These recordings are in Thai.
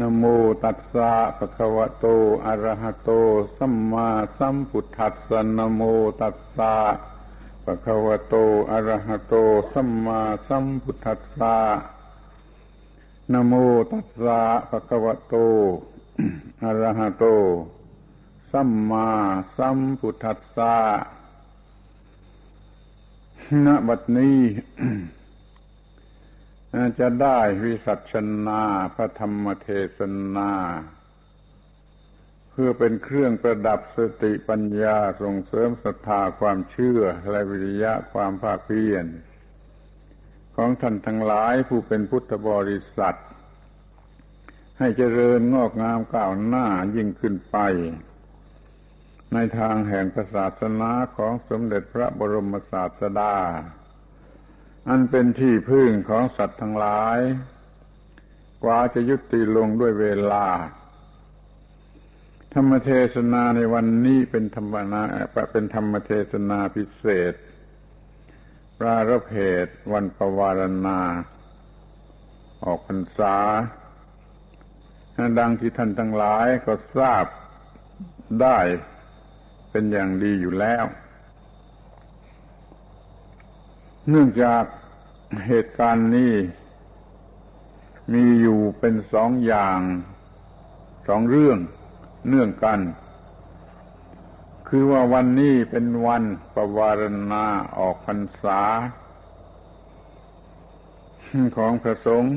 นโมตัสสะภะคะวะโตอะระหะโต สัมมาสัมพุทธัสสะนโมตัสสะภะคะวะโตอะระหะโต สัมมาสัมพุทธัสสะนโมตัสสะภะคะวะโตอะระหะโต สัมมาสัมพุทธัสสะณบัดนี้ จะได้วิสัชนาพระธรรมเทศนา เพื่อเป็นเครื่องประดับสติปัญญาส่งเสริมศรัทธาความเชื่อและวิริยะความภาคเพียรของท่านทั้งหลายผู้เป็นพุทธบริษัท ให้เจริญงอกงามก้าวหน้ายิ่งขึ้นไป ในทางแห่งศาสนาของสมเด็จพระบรมศาสดา อันเป็นที่พึ่งของสัตว์ทั้งหลาย กว่าจะยุติลงด้วยเวลา ธรรมเทศนาในวันนี้เป็นธรรมนาเป็นธรรมเทศนาพิเศษ ปรารภเหตุวันปวารณา ออกพรรษาดังที่ท่านทั้งหลายก็ทราบได้เป็นอย่างดีอยู่แล้ว เนื่องจากเหตุการณ์นี้มีอยู่เป็นสองอย่างสองเรื่องเนื่องกัน คือว่าวันนี้เป็นวันประวารณาออกพรรษา ของพระสงฆ์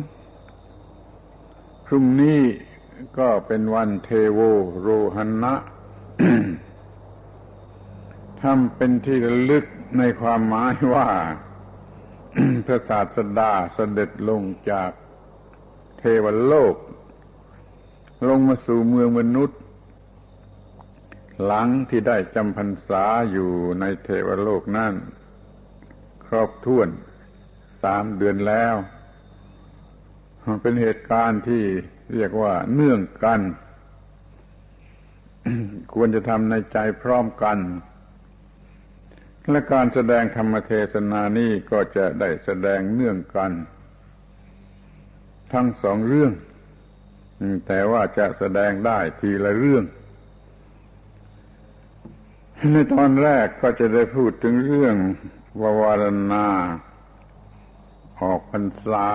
พรุ่งนี้ก็เป็นวันเทโวโรหณะทำเป็นที่ระลึกในความหมายว่า พระศาสดาเสด็จลงจากเทวโลก ลงมาสู่เมืองมนุษย์ หลังที่ได้จำพรรษาอยู่ในเทวโลกนั่นครอบถ้วนสามเดือนแล้ว เป็นเหตุการณ์ที่เรียกว่าเนื่องกัน ควรจะทำในใจพร้อมกัน และการแสดงธรรมเทศนานี้ก็จะได้แสดงเนื่องกัน ทั้งสองเรื่อง แต่ว่าจะแสดงได้ทีละเรื่อง ในตอนแรกก็จะได้พูดถึงเรื่องวาวารณา ออกพรรษา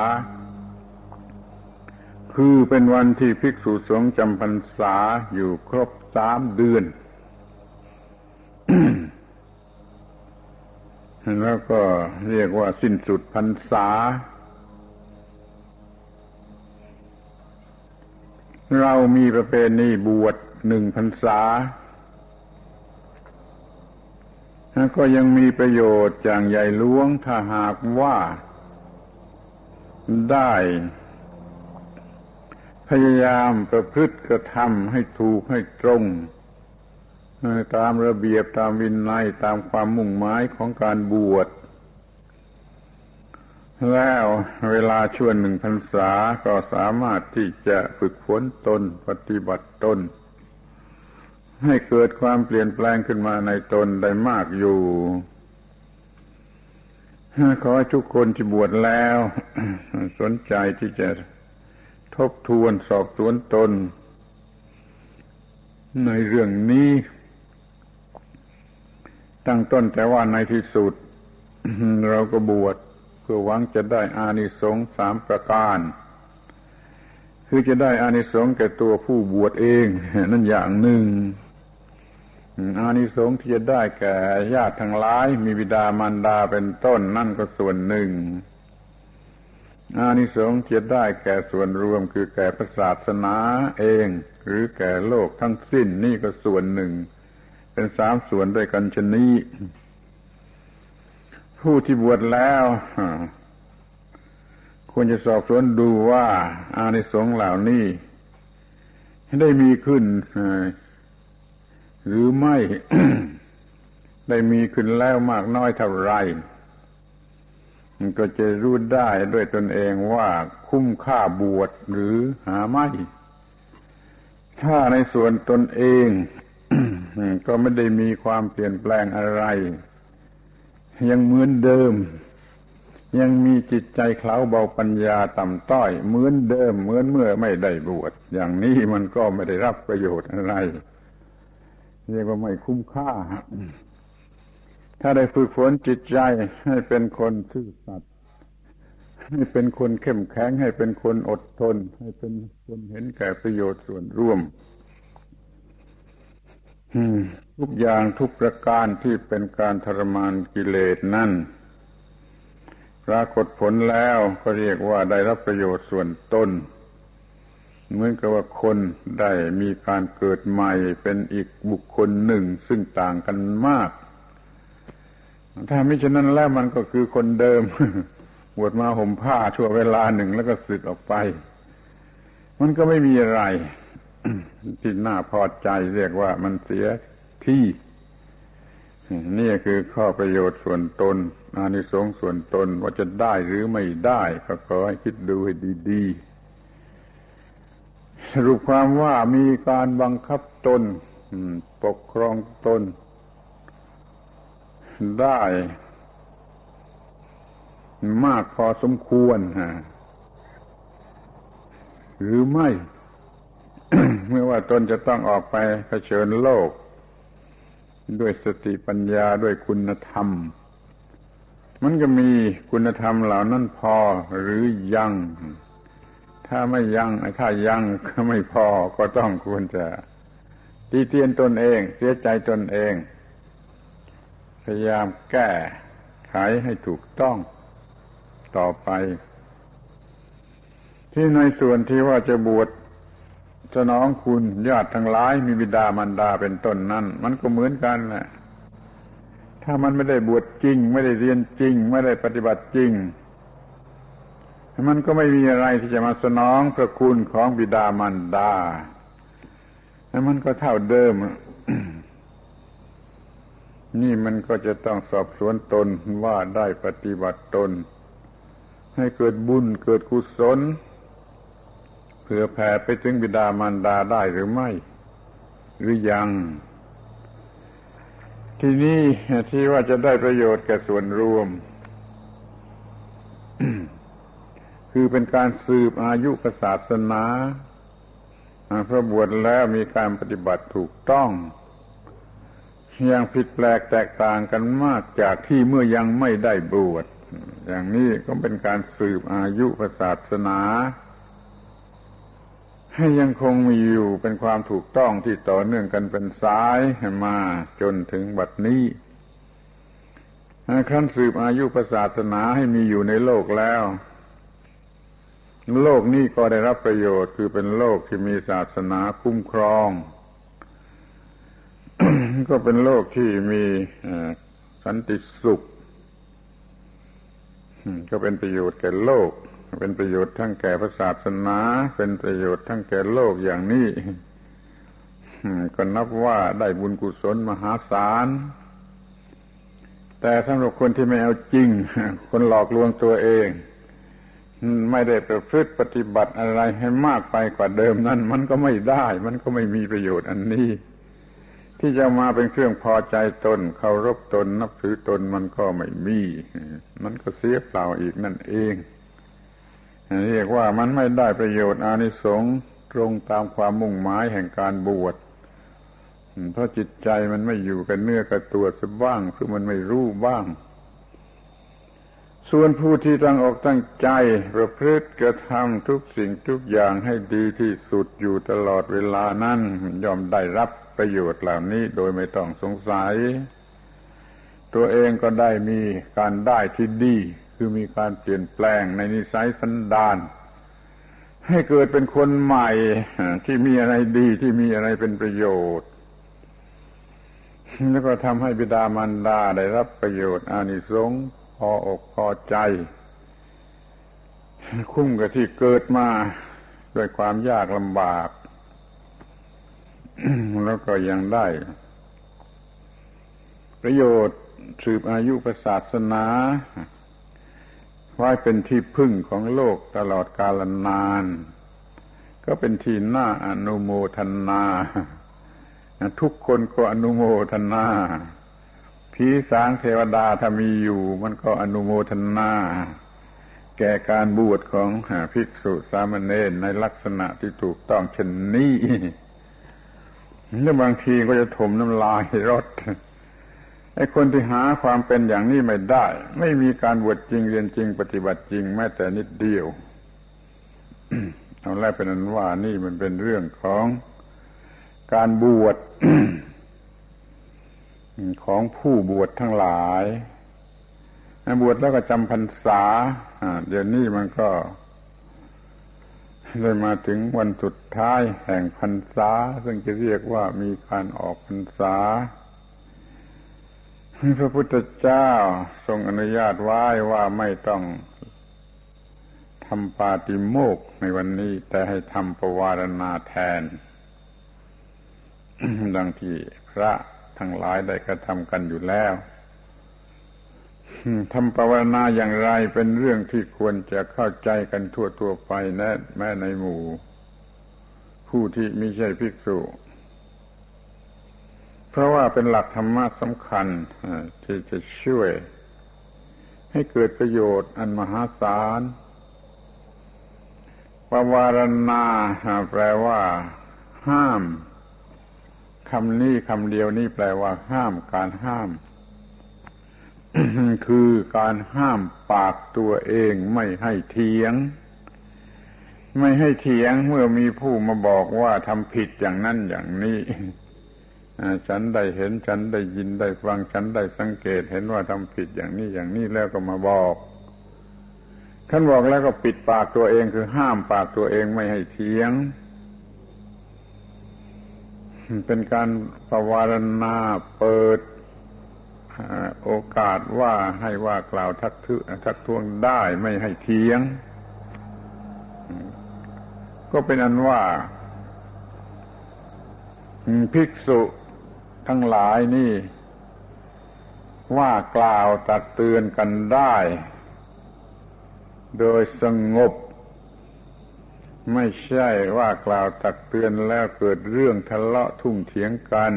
คือเป็นวันที่ภิกษุสงฆ์จำพรรษาอยู่ครบสามเดือน แล้วก็เรียกว่าสิ้นสุดพรรษา เรามีประเพณีบวชหนึ่งพรรษา ก็ยังมีประโยชน์อย่างใหญ่หลวงถ้าหากว่าได้ พยายามประพฤติกระทำให้ถูกให้ตรง ตามระเบียบตามวินัยตามความมุ่งหมายของการบวช แล้วเวลาช่วงหนึ่งพรรษาก็สามารถที่จะฝึกฝนตนปฏิบัติตน ให้เกิดความเปลี่ยนแปลงขึ้นมาในตนได้มากอยู่ขอให้ทุกคนที่บวชแล้ว สนใจที่จะทบทวนสอบสวนตน ในเรื่องนี้ ตั้งต้นแต่ว่าในที่สุด เราก็บวชเพื่อหวังจะได้อานิสงส์สามประการ คือจะได้อานิสงส์แก่ตัวผู้บวชเองนั่นอย่างหนึ่งอานิสงส์ที่จะได้แก่ญาติทั้งหลาย มีบิดามารดาเป็นต้นนั่นก็ส่วนหนึ่ง อานิสงส์จะได้แก่ส่วนรวมคือแก่พระศาสนาเอง หรือแก่โลกทั้งสิ้นนี่ก็ส่วนหนึ่ง เป็นสามส่วนด้วยกันชนนี้ ผู้ที่บวชแล้วควรจะสอบสวนดูว่าอานิสงส์เหล่านี้ ได้มีขึ้นหรือไม่ได้มีขึ้นแล้วมากน้อยเท่าไรมันก็จะรู้ได้ด้วยตนเองว่าคุ้มค่าบวชหรือหาไม่ ถ้าในส่วนตนเอง ก็ไม่ได้มีความเปลี่ยนแปลงอะไร ยังเหมือนเดิม ยังมีจิตใจเคล้าเบาปัญญาต่ำต้อย เหมือนเดิม เหมือนเมื่อไม่ได้บวชอย่างนี้มันก็ไม่ได้รับประโยชน์อะไรเรียกว่าไม่คุ้มค่า ถ้าได้ฝึกฝนจิตใจให้เป็นคนซื่อสัตย์ให้เป็นคนเข้มแข็งให้เป็นคนอดทน ให้เป็นคนเห็นแก่ประโยชน์ส่วนร่วม ทุกอย่างทุกประการที่เป็นการทรมานกิเลสนั่นปรากฏผลแล้วก็เรียกว่าได้รับประโยชน์ส่วนตนเหมือนกับว่าคนได้มีการเกิดใหม่เป็นอีกบุคคลหนึ่งซึ่งต่างกันมาก ถ้าไม่เช่นนั้นแล้วมันก็คือคนเดิมบวชมาห่มผ้าชั่วเวลาหนึ่งแล้วก็สึกออกไป มันก็ไม่มีอะไร ที่น่าพอใจเรียกว่ามันเสียที่ นี่คือข้อประโยชน์ส่วนตนอานิสงส์ส่วนตนว่าจะได้หรือไม่ได้ก็ขอให้คิดดูให้ดีๆ สรุปความว่ามีการบังคับตนปกครองตน ได้ มากพอสมควรหรือไม่ เมื่อว่าตนจะต้องออกไปเผชิญโลก ด้วยสติปัญญาด้วยคุณธรรม มันก็มีคุณธรรมเหล่านั้นพอหรือยัง ถ้าไม่ยังถ้ายังก็ไม่พอก็ต้องควรจะตีเตียนตนเอง เสียใจตนเอง พยายามแก้ไขให้ถูกต้องต่อไป ที่ในส่วนที่ว่าจะบวช สนองคุณญาติทั้งหลายมีบิดามารดาเป็นต้นนั้น มันก็เหมือนกันแหละถ้ามันไม่ได้บวชจริง ไม่ได้เรียนจริง ไม่ได้ปฏิบัติจริง มันก็ไม่มีอะไรที่จะมาสนองพระคุณของบิดามารดาแล้วมันก็เท่าเดิม นี่มันก็จะต้องสอบสวนตนว่าได้ปฏิบัติตน ให้เกิดบุญเกิดกุศล เพื่อแผ่ไปถึงบิดามารดาได้หรือไม่ หรือยัง ที่นี่ที่ว่าจะได้ประโยชน์แก่ส่วนรวม คือเป็นการสืบอายุศาสนาพระบวชแล้วมีการปฏิบัติถูกต้องย่างผิดแปลกแตกต่างกันมากจากที่เมื่อยังไม่ได้บวช อย่างนี้ก็เป็นการสืบอายุศาสนา ให้ยังคงมีอยู่เป็นความถูกต้องที่ต่อเนื่องกันเป็นสายมาจนถึงบัดนี้ครั้นสืบอายุศาสนาให้มีอยู่ในโลกแล้ว โลกนี้ก็ได้รับประโยชน์คือเป็นโลกที่มีศาสนาคุ้มครอง ก็เป็นโลกที่มีสันติสุข ก็เป็นประโยชน์แก่โลก เป็นประโยชน์ทั้งแก่พระศาสนา เป็นประโยชน์ทั้งแก่โลกอย่างนี้ก็นับว่าได้บุญกุศลมหาศาล แต่สำหรับคนที่ไม่เอาจริง คนหลอกลวงตัวเอง ไม่ได้ประพฤติปฏิบัติอะไรให้มากไปกว่าเดิมนั้น มันก็ไม่ได้ มันก็ไม่มีประโยชน์อันนี้ ที่จะมาเป็นเครื่องพอใจตนเคารพตน นับถือตนมันก็ไม่มี มันก็เสียเปล่าอีกนั่นเอง เรียกว่ามันไม่ได้ประโยชน์อานิสงส์ตรงตามความมุ่งหมายแห่งการบวชเพราะจิตใจมันไม่อยู่กับเนื้อกับตัวสบ้าง คือมันไม่รู้บ้าง ส่วนผู้ที่ตั้งอกตั้งใจประพฤติกระทำทุกสิ่งทุกอย่างให้ดีที่สุดอยู่ตลอดเวลานั้นยอมได้รับประโยชน์เหล่านี้โดยไม่ต้องสงสัย ตัวเองก็ได้มีการได้ที่ดี คือมีการเปลี่ยนแปลงในนิสัยสันดาน ให้เกิดเป็นคนใหม่ที่มีอะไรดีที่มีอะไรเป็นประโยชน์ แล้วก็ทำให้บิดามารดาได้รับประโยชน์อานิสงส์พออกพอใจ คุ้มกับที่เกิดมาด้วยความยากลำบาก แล้วก็ยังได้ ประโยชน์สืบอายุศาสนา ไว้เป็นที่พึ่งของโลกตลอดกาลนาน ก็เป็นที่น่าอนุโมทนา ทุกคนก็อนุโมทนาผีสางเทวดาถ้ามีอยู่ มันก็อนุโมทนา แก่การบวชของภิกษุสามเณรในลักษณะที่ถูกต้องเช่นนี้แล้วบางทีก็จะถมน้ำลายรถ ไอ้คนที่หาความเป็นอย่างนี้ไม่ได้ ไม่มีการบวชจริงเรียนจริง ปฏิบัติจริงแม้แต่นิดเดียวเอาแรกเป็นนั้นว่านี่มันเป็นเรื่องของการบวชของผู้บวชทั้งหลายบวชแล้วก็จำพรรษาเดี๋ยวนี้มันก็ได้มาถึงวันสุดท้ายแห่งพรรษา ซึ่งจะเรียกว่ามีการออกพรรษา พระพุทธเจ้าทรงอนุญาตไว้ว่าไม่ต้องทำปาติโมกในวันนี้ แต่ให้ทำปวารณาแทน ดังที่พระทั้งหลายได้กระทำกันอยู่แล้วทำภาวนาอย่างไรเป็นเรื่องที่ควรจะเข้าใจกันทั่วๆไปแนะแม้ในหมู่ ผู้ที่ไม่ใช่ภิกษุ เพราะว่าเป็นหลักธรรมะสำคัญที่จะช่วย ให้เกิดประโยชน์อันมหาศาลปวารณาแปลว่า ห้ามคำนี้คำเดียวนี้แปลว่า ห้ามการห้าม คือการห้ามปากตัวเองไม่ให้เถียง ไม่ให้เถียงเมื่อมีผู้มาบอกว่าทำผิดอย่างนั้นอย่างนี้ ฉันได้เห็นฉันได้ยินได้ฟังฉันได้สังเกต เห็นว่าทำผิดอย่างนี้อย่างนี้แล้วก็มาบอกท่านบอกแล้วก็ปิดปากตัวเองคือห้ามปากตัวเองไม่ให้เถียง เป็นการประวารณาเปิดโอกาสว่าให้ว่ากล่าวทักททักท้วงได้ไม่ให้เทียง ก็เป็นอันว่า ภิกษุ ทั้งหลายนี่ ว่ากล่าวตักเตือนกันได้ โดยสงบ ไม่ใช่ว่ากล่าวตักเตือนแล้วเกิดเรื่องทะเลาะทุ่มเถียงกัน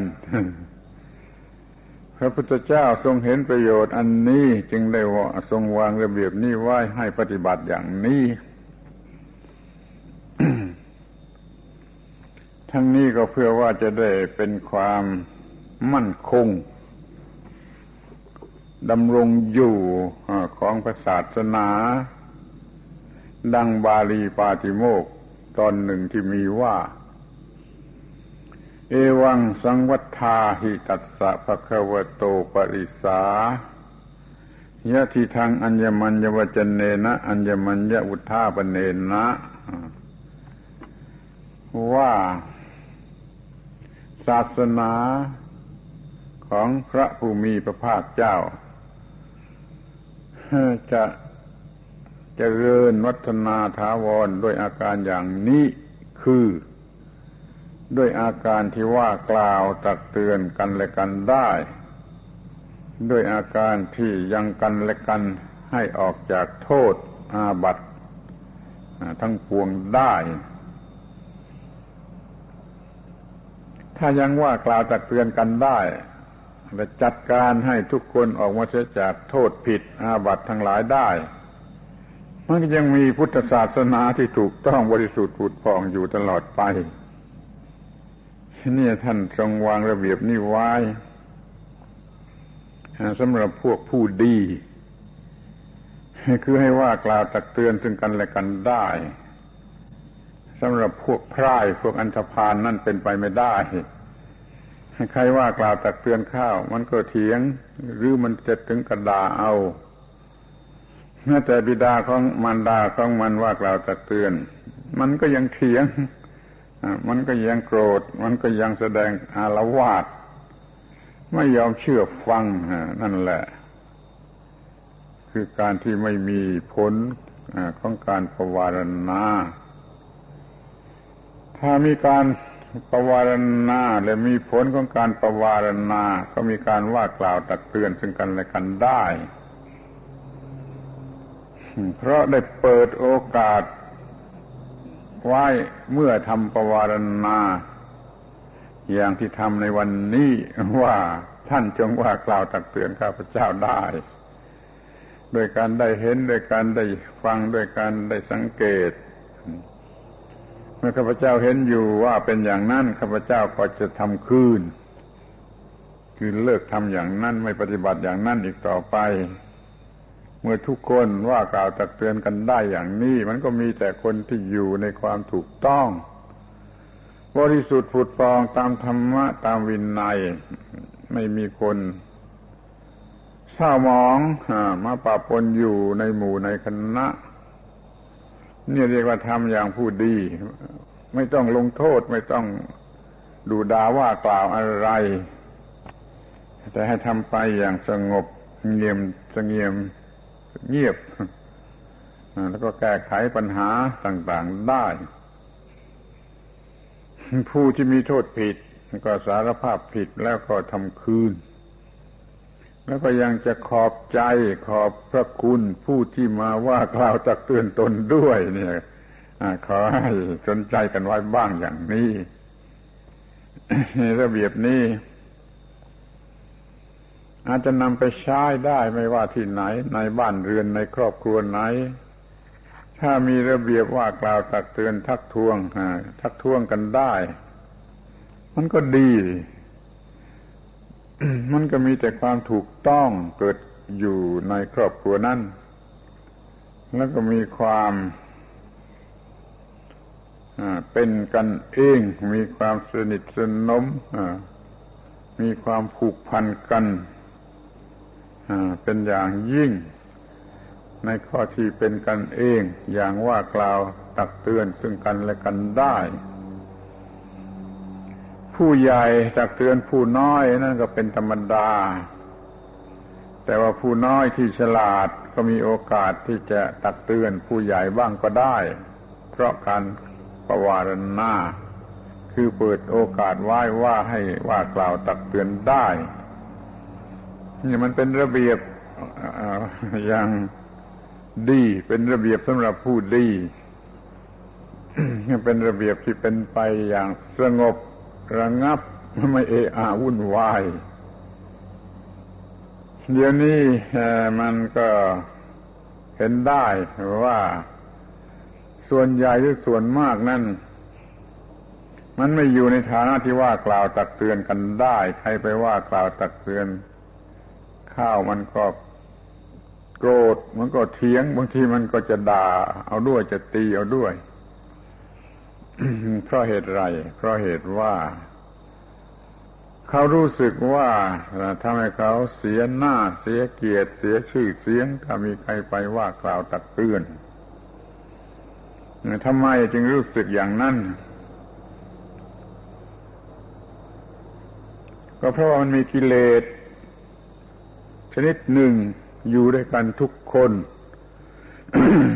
พระพุทธเจ้าทรงเห็นประโยชน์อันนี้จึงได้ว่าทรงวางระเบียบนี้ไว้ให้ปฏิบัติอย่างนี้ ทั้งนี้ก็เพื่อว่าจะได้เป็นความ มั่นคงดำรงอยู่ของพระศาสนา ดังบาลีปาติโมกตอนหนึ่งที่มีว่า เอวังสังวัฏฐาหิตัสสะภะคะวะโตปริสายะทิทางอัญญมัญญวจเนนะอัญญมัญญอุทธาปเนนะ ว่าศาสนา ของพระภูมิพระภาคเจ้า จะจะเจริญวัฒนาถาวรด้วยอาการอย่างนี้คือ ด้วยอาการที่ว่ากล่าวตักเตือนกันและกันได้ ด้วยอาการที่ยังกันและกันให้ออกจากโทษอาบัตทั้งปวงได้ ถ้ายังว่ากล่าวตักเตือนกันได้ และจัดการให้ทุกคนออกมาเสียจากโทษผิดอาบัตทั้งหลายได้ มันยังมีพุทธศาสนาที่ถูกต้องบริสุทธิ์ผุดพองอยู่ตลอดไปนี่ท่านทรงวางระเบียบนี่ไว้สำหรับพวกผู้ดี คือให้ว่ากล่าวตักเตือนซึ่งกันและกันได้สำหรับพวกพร่ายพวกอันธพาลนนั่นเป็นไปไม่ได้ ใครว่ากล่าวตักเตือนข้าว มันก็เถียง หรือมันจะถึงกระดาเอาแม้แต่บิดาของมารดาของมันว่ากล่าวตักเตือน มันก็ยังเถียงมันก็ยังโกรธ มันก็ยังแสดงอาละวาดไม่ยอมเชื่อฟังนั่นแหละ คือการที่ไม่มีผลของการประวารณาถ้ามีการ ปวารณาและมีผลของการปวารณา ก็มีการว่ากล่าวตักเตือนซึ่งกันและกันได้ เพราะได้เปิดโอกาส ไว้เมื่อทำปวารณา อย่างที่ทำในวันนี้ว่าท่านจงว่ากล่าวตักเตือนข้าพเจ้าได้โดยการได้เห็นโดยการได้ฟังโดยการได้สังเกต เมื่อข้าพเจ้าเห็นอยู่ว่าเป็นอย่างนั้นข้าพเจ้าก็จะทำคืน คือเลิกทำอย่างนั้นไม่ปฏิบัติอย่างนั้นอีกต่อไป เมื่อทุกคนว่ากล่าวตักเตือนกันได้อย่างนี้ มันก็มีแต่คนที่อยู่ในความถูกต้อง บริสุทธิ์ผุดฟองตามธรรมะตามวินัยไม่มีคนเศร้ามองมาปะปนอยู่ในหมู่ในคณะ นี่เรียกว่าทำอย่างผู้ดี ไม่ต้องลงโทษไม่ต้องดูดาว่ากล่าวอะไร แต่ให้ทำไปอย่างสงบเงียมสงเงียมเงียบ แล้วก็แก้ไขปัญหาต่างๆได้ ผู้ที่มีโทษผิดก็สารภาพผิดแล้วก็ทำคืน แล้วก็ยังจะขอบใจขอบพระคุณผู้ที่มาว่ากล่าวตักเตือนตนด้วย เนี่ยขอให้สนใจกันไว้บ้างอย่างนี้ระเบียบนี้ อาจจะนำไปใช้ได้ไม่ว่าที่ไหน ในบ้านเรือนในครอบครัวไหน ถ้ามีระเบียบว่ากล่าวตักเตือนทักท้วงทักท้วงกันได้ มันก็ดี มันก็มีแต่ความถูกต้องเกิดอยู่ในครอบครัวนั้น แล้วก็มีความเป็นกันเอง มีความสนิทสนมมีความผูกพันกันเป็นอย่างยิ่ง ในข้อที่เป็นกันเอง อย่างว่ากล่าวตักเตือนซึ่งกันและกันได้ ผู้ใหญ่ตักเตือนผู้น้อยนั่นก็เป็นธรรมดา แต่ว่าผู้น้อยที่ฉลาดก็มีโอกาสที่จะตักเตือนผู้ใหญ่บ้างก็ได้ เพราะการประวารณาคือเปิดโอกาสไหว้ว่าให้ว่ากล่าวตักเตือนได้นี่มันเป็นระเบียบอย่างดีเป็นระเบียบสำหรับผู้ดีเป็นระเบียบที่เป็นไปอย่างสงบ ระงับไม่เอะอาวุ่นวายเดี๋ยวนี้มันก็เห็นได้ว่าส่วนใหญ่หรือส่วนมากนั่นมันไม่อยู่ในฐานะที่ว่ากล่าวตักเตือนกันได้ ใครไปว่ากล่าวตักเตือน ข้าวมันก็โกรธมันก็เถียง บางทีมันก็จะด่า เอาด้วยจะตีเอาด้วย เพราะเหตุไร เพราะเหตุว่า เขารู้สึกว่าทำให้เขาเสียหน้าเสียเกียรติเสียชื่อเสียง ถ้ามีใครไปว่ากล่าวตักเตือนทำไมจึงรู้สึกอย่างนั้น ก็เพราะมันมีกิเลสชนิดหนึ่งอยู่ด้วยกันทุกคน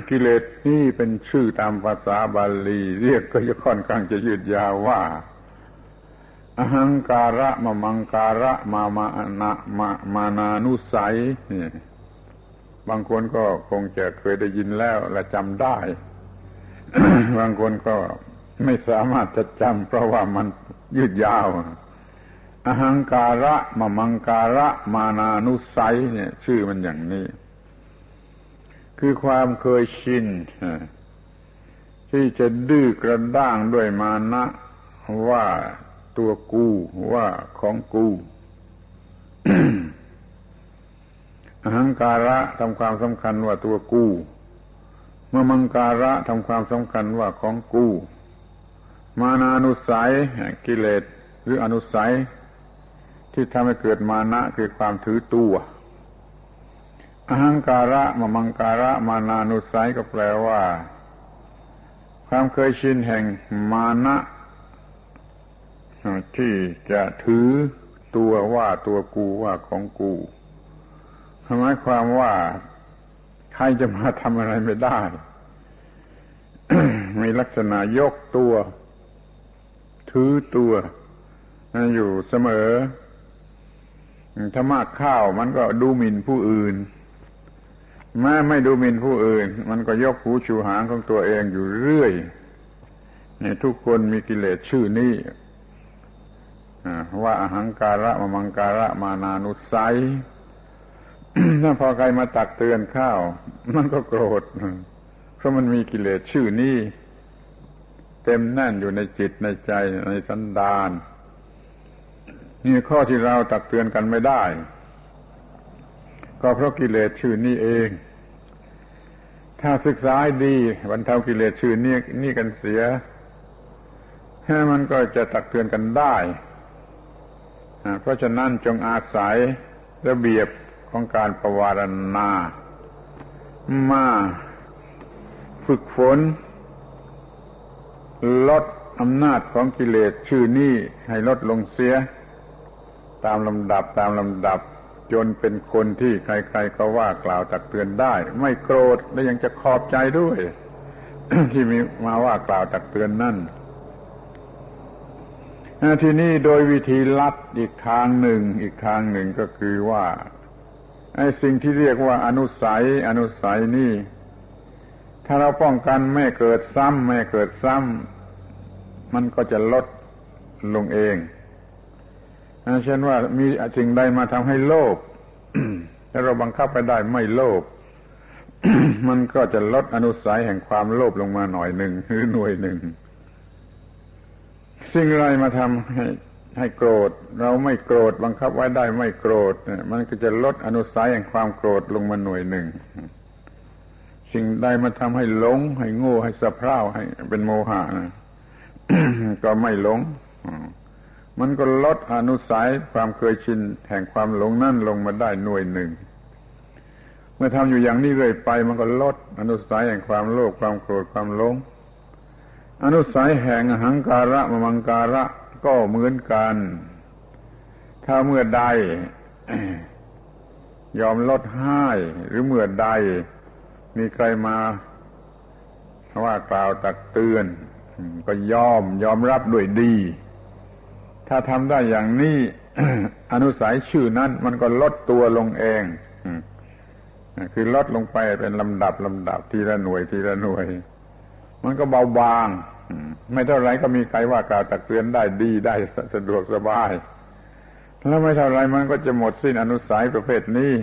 กิเลสนี่เป็นชื่อตามภาษาบาลี เรียกก็จะค่อนข้างจะยืดยาวว่า อหังการะมะมังการะมามานะมามานานุสัยนี่บางคนก็คงจะเคยได้ยินแล้วและจำได้ บางคนก็ไม่สามารถจะจำเพราะว่ามันยืดยาว อหังการะมะมังการะมานานุสัยเนี่ย ชื่อมันอย่างนี้ คือความเคยชินที่จะดื้อกระด้างด้วยมานะว่าตัวกูว่าของกูอหังการะทำความสำคัญว่าตัวกู เมื่อมังการะทำความสำคัญว่าของกู มานานุสัยกิเลสหรืออนุสัยที่ทำให้เกิดมานะคือความถือตัว อหังการะมมังการะมานานุสัยก็แปลว่า ความเคยชินแห่งมานะที่จะถือตัวว่าตัวกูว่าของกูหมายความว่าใครจะมาทำอะไรไม่ได้ มีลักษณะยกตัว ถือตัว อยู่เสมอถ้ามากข้าวมันก็ดูหมิ่นผู้อื่น แม้ไม่ดูหมิ่นผู้อื่น มันก็ยกหูชูหางของตัวเองอยู่เรื่อยนี่ทุกคนมีกิเลสชื่อนี้ว่าอาหังการะมมังการะมานานุสัยถ้าพอใครมาตักเตือนข้าว มันก็โกรธ เพราะมันมีกิเลสชื่อนี้เต็มแน่นอยู่ในจิตในใจในสันดานนี่ข้อที่เราตักเตือนกันไม่ได้ ก็เพราะกิเลสชื่อนี้เอง ถ้าศึกษาดีบรรเทากิเลสชื่อนี้นี่กันเสียมันก็จะตักเตือนกันได้ เพราะฉะนั้นจงอาศัยระเบียบของการประวารณา มาฝึกฝน ลดอำนาจของกิเลสชื่อนี้ให้ลดลงเสีย ตามลำดับตามลำดับ จนเป็นคนที่ใครๆก็ว่ากล่าวตักเตือนได้ ไม่โกรธและยังจะขอบใจด้วย ที่มีมาว่ากล่าวตักเตือนนั่นทีนี้โดยวิธีลัดอีกทางหนึ่ง อีกทางหนึ่งก็คือว่าไอ้สิ่งที่เรียกว่าอนุสัย อนุสัยนี่ ถ้าเราป้องกันไม่เกิดซ้ำไม่เกิดซ้ำมันก็จะลดลงเอง เช่นว่ามีสิ่งใดมาทำให้โลภถ้าเราบังคับไปได้ไม่โลภมันก็จะลดอนุสัยแห่งความโลภลงมาหน่อยหนึ่งหรือหน่วยหนึ่ง สิ่งไรมาทำให้ให้โกรธ เราไม่โกรธ บังคับไว้ได้ไม่โกรธ มันก็จะลดอนุสัยแห่งความโกรธลงมาหน่วยหนึ่ง สิ่งใดมาทำให้หลง ให้โง่ให้สะเพร่าให้เป็นโมหะนะก็ไม่หลง มันก็ลดอนุสัยความเคยชินแห่งความหลงนั่นลงมาได้หน่วยหนึ่ง เมื่อทำอยู่อย่างนี้เรื่อยไป มันก็ลดอนุสัยแห่งความโลภความโกรธความหลง อนุสัยแห่งหังการะมมังการะก็เหมือนกัน ถ้าเมื่อใด ยอมลดให้หรือเมื่อใด มีใครมาว่ากล่าวตักเตือน ก็ยอมยอมรับด้วยดี ถ้าทำได้อย่างนี้อนุสัยชื่อนั้น มันก็ลดตัวลงเองคือลดลงไปเป็นลำดับลำดับทีละหน่วยทีละหน่วย มันก็เบาบางไม่เท่าไรก็มีใครว่ากล่าวตักเตือนได้ดีได้สะดวกสบาย แล้วไม่เท่าไรมันก็จะหมดสิ้นอนุสัยประเภทนี้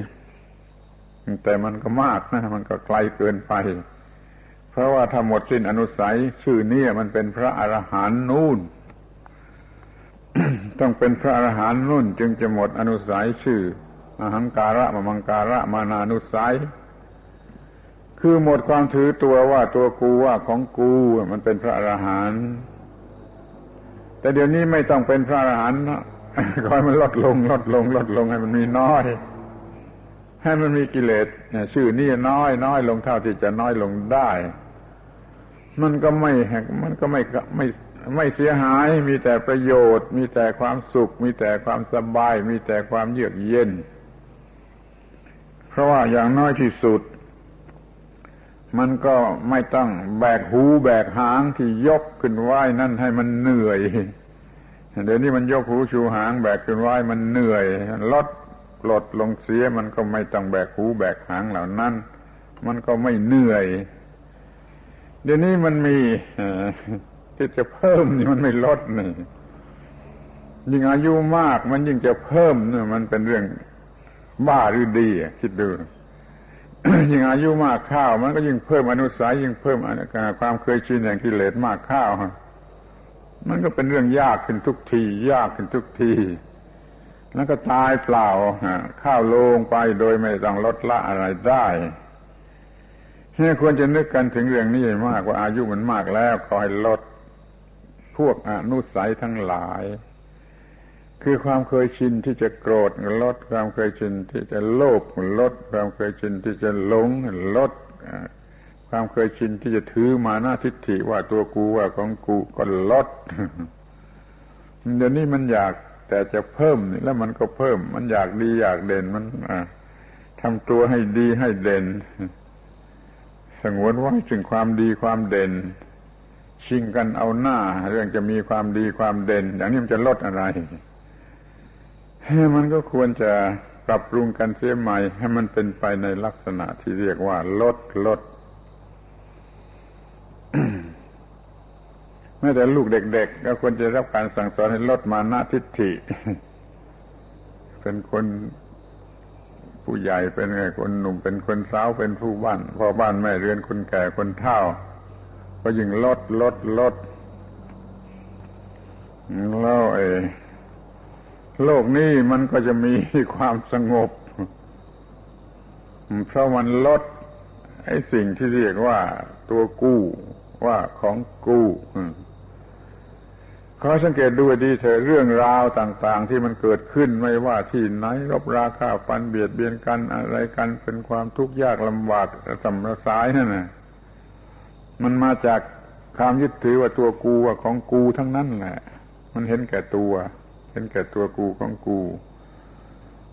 แต่มันก็มากนะมันก็ไกลเกินไป เพราะว่าถ้าหมดสิ้นอนุสัยชื่อนี้มันเป็นพระอรหันต์นู่น ต้องเป็นพระอรหันต์นู่นจึงจะหมดอนุสัยชื่ออหังการะมมังการะมานานุสัย คือหมดความถือตัวว่าตัวกูว่าของกูมันเป็นพระอรหันต์แต่เดี๋ยวนี้ไม่ต้องเป็นพระอรหันต์คอยมันลดลงลดลงลดลงให้มันมีน้อย ให้มันมีกิเลสชื่อนี่น้อยน้อยลงเท่าที่จะน้อยลงได้ มันก็ไม่มันก็ไม่ไม่ ไม่เสียหายมีแต่ประโยชน์ มีแต่ความสุข มีแต่ความสบาย มีแต่ความเยือกเย็น เพราะว่าอย่างน้อยที่สุด มันก็ไม่ต้องแบกหูแบกหางที่ยกขึ้นไหวนั่นให้มันเหนื่อยเดี๋ยวนี้มันยกหูชูหางแบกขึ้นไหวมันเหนื่อย ลดลดลงเสียมันก็ไม่ต้องแบกหูแบกหางเหล่านั้น มันก็ไม่เหนื่อย เดี๋ยวนี้มันมี ที่จะเพิ่มนี่มันไม่ลดนี่ยิ่งอายุมากมันยิ่งจะเพิ่มนี่มันเป็นเรื่องบ้าหรือดีคิดดูยิ่งอายุมากข้าว มันก็ยิ่งเพิ่มอนุสัยยิ่งเพิ่มความเคยชินแห่งกิเลสมากข้าว มันก็เป็นเรื่องยากขึ้นทุกที ยากขึ้นทุกที แล้วก็ตายเปล่าข้าวลงไปโดยไม่ต้องลดละอะไรได้นี่ควรจะนึกกันถึงเรื่องนี้มากว่าอายุมันมากแล้วคอยลด พวกอนุสัยทั้งหลาย คือความเคยชินที่จะโกรธลด ความเคยชินที่จะโลภลด ความเคยชินที่จะหลงลด ความเคยชินที่จะถือมาหน้าทิฏฐิว่าตัวกูว่าของกูก็ลดเดี๋ยวนี้มันอยากแต่จะเพิ่มแล้วมันก็เพิ่ม มันอยากดีอยากเด่นมันทำตัวให้ดีให้เด่นสงวนไว้ถึงความดีความเด่น ชิงกันเอาหน้า เรื่องจะมีความดีความเด่น อย่างนี้มันจะลดอะไร มันก็ควรจะปรับปรุงกันเสียใหม่ ให้มันเป็นไปในลักษณะที่เรียกว่า ลดลดแม้แต่ลูกเด็ก ๆ ก็ควรจะรับการสั่งสอนให้ลดมานะทิฏฐิ เป็นคนผู้ใหญ่เป็นไงคนหนุ่มเป็นคนสาวเป็นผู้บ้านพ่อบ้านแม่เรือนคนแก่คนเฒ่า ก็ยิ่งลดลดลดแล้วไอ้โลกนี้มันก็จะมีความสงบ เพราะมันลดไอ้สิ่งที่เรียกว่าตัวกู้ว่าของกู้ขอสังเกตดูดีเถอะเรื่องราวต่าง ๆ ที่มันเกิดขึ้นไม่ว่าที่ไหนรบราคาฟันเบียดเบียนกันอะไรกันเป็นความทุกข์ยากลำบากสำระสายนั่นน่ะ มันมาจากความยึดถือว่าตัวกูว่าของกูทั้งนั้นแหละ มันเห็นแก่ตัว เห็นแก่ตัวกูของกู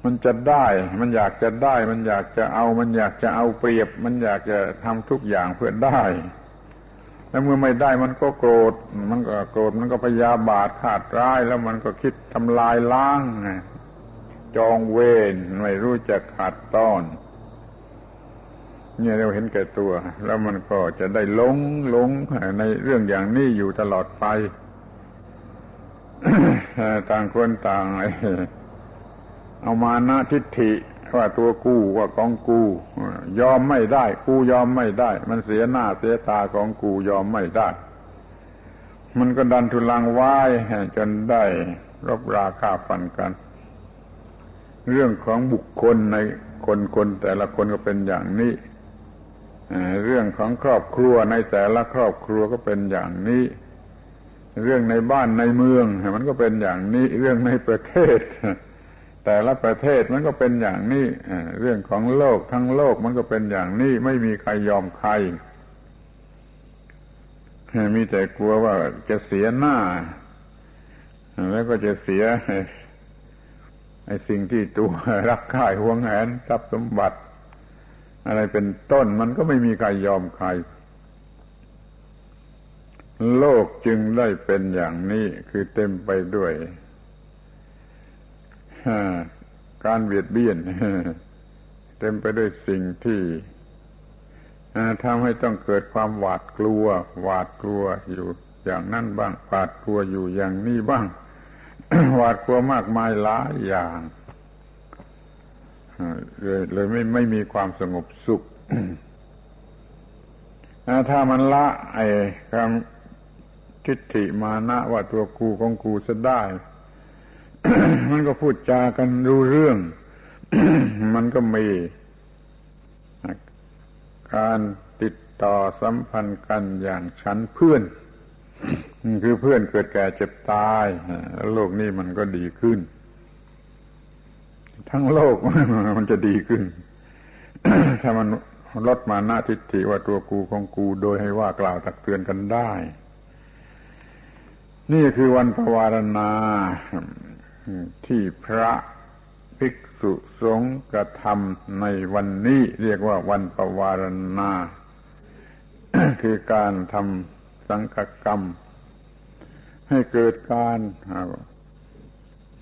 มันจะได้ มันอยากจะได้ มันอยากจะเอา มันอยากจะเอาเปรียบ มันอยากจะทำทุกอย่างเพื่อได้ แล้วเมื่อไม่ได้มันก็โกรธ มันก็โกรธ มันก็พยาบาทขาดร้าย แล้วมันก็คิดทำลายล้างจองเวรไม่รู้จักขาดต้อน เนี่ยเราเห็นแก่ตัว แล้วมันก็จะได้ลงลงในเรื่องอย่างนี้อยู่ตลอดไปต่างคนต่างเอามานะทิฏฐิว่าตัวกู้ว่าของกูยอมไม่ได้ กูยอมไม่ได้ มันเสียหน้าเสียตาของกูยอมไม่ได้ มันก็ดันทุลังวายจนได้รบราคาฟันกัน เรื่องของบุคคลในคนคนแต่ละคนก็เป็นอย่างนี้ เรื่องของครอบครัวในแต่ละครอบครัวก็เป็นอย่างนี้ เรื่องในบ้านในเมืองมันก็เป็นอย่างนี้ เรื่องในประเทศ แต่ละประเทศมันก็เป็นอย่างนี้เรื่องของโลกทั้งโลกมันก็เป็นอย่างนี้ ไม่มีใครยอมใครมีแต่กลัวว่าจะเสียหน้า แล้วก็จะเสียไอ้สิ่งที่ตัวรักใคร่หวงแหนทรัพย์สมบัติ อะไรเป็นต้นมันก็ไม่มีใครยอมใคร โลกจึงได้เป็นอย่างนี้คือเต็มไปด้วยการเบียดเบียนเต็มไปด้วยสิ่งที่ทำให้ต้องเกิดความหวาดกลัว หวาดกลัวอยู่อย่างนั้นบ้าง หวาดกลัวอยู่อย่างนี้บ้าง หวาดกลัวมากมายหลายอย่าง เลยเลยไม่ไม่มีความสงบสุข ถ้ามันละ ไอ้ความทิฏฐิมานะว่าตัวกูของกูจะได้ มันก็พูดจากันรู้เรื่อง มันก็มี การติดต่อสัมพันธ์กันอย่างฉันเพื่อน คือเพื่อนเกิดแก่เจ็บตาย โลกนี้มันก็ดีขึ้น ทั้งโลกมันจะดีขึ้น ถ้ามันลดมาหน้าทิฏฐิว่าตัวกูของกูโดยให้ว่ากล่าวตักเตือนกันได้ นี่คือวันประวารณาที่พระภิกษุสงฆ์กระทำในวันนี้ เรียกว่าวันปวารณา คือการทำสังฆกรรม ให้เกิดการ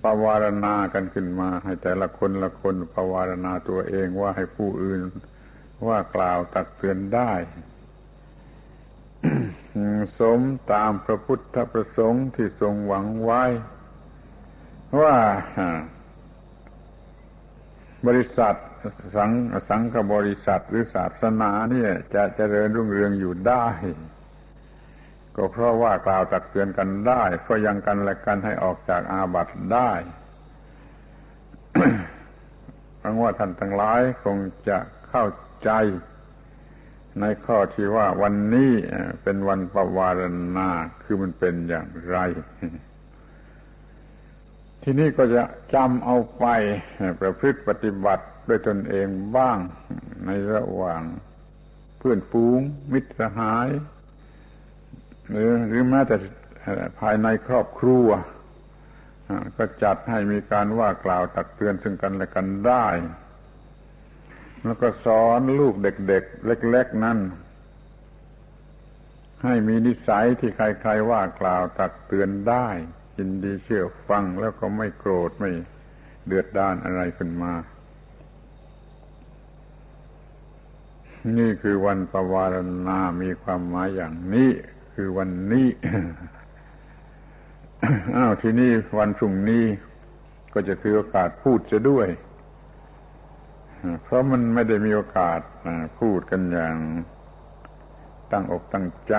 ปวารณากันขึ้นมา ให้แต่ละคนละคนปวารณาตัวเองว่าให้ผู้อื่นว่ากล่าวตักเตือนได้ สมตามพระพุทธประสงค์ที่ทรงหวังไว้ ว่า บริษัทสังสังฆบริษัทหรือศาสนาเนี่ย จะเจริญรุ่งเรืองอยู่ได้ ก็เพราะว่ากล่าวตักเตือนกันได้เพราะยังกันและกันให้ออกจากอาบัติได้เพราะว่าท่านทั้งหลายคงจะเข้าใจ ในข้อที่ว่าวันนี้เป็นวันปวารณาคือมันเป็นอย่างไร ทีนี้ก็จะจำเอาไปประพฤติปฏิบัติด้วยตนเองบ้างในระหว่างเพื่อนฟูงมิตรสหาย หรือหรือแม้แต่ภายในครอบครัวก็จัดให้มีการว่ากล่าวตักเตือนซึ่งกันและกันได้ แล้วก็สอนลูกเด็กๆ เล็ก ๆ นั้น ให้มีนิสัยที่ใครๆว่ากล่าวตักเตือนได้ยินดีเชื่อฟังแล้วก็ไม่โกรธไม่เดือดดานอะไรขึ้นมา นี่คือวันปวารณามีความหมายอย่างนี้ คือวันนี้อ้าวทีนี้วันพรุ่งนี้ก็จะถือโอกาสพูดจะด้วย เพราะมันไม่ได้มีโอกาสพูดกันอย่างตั้งอกตั้งใจ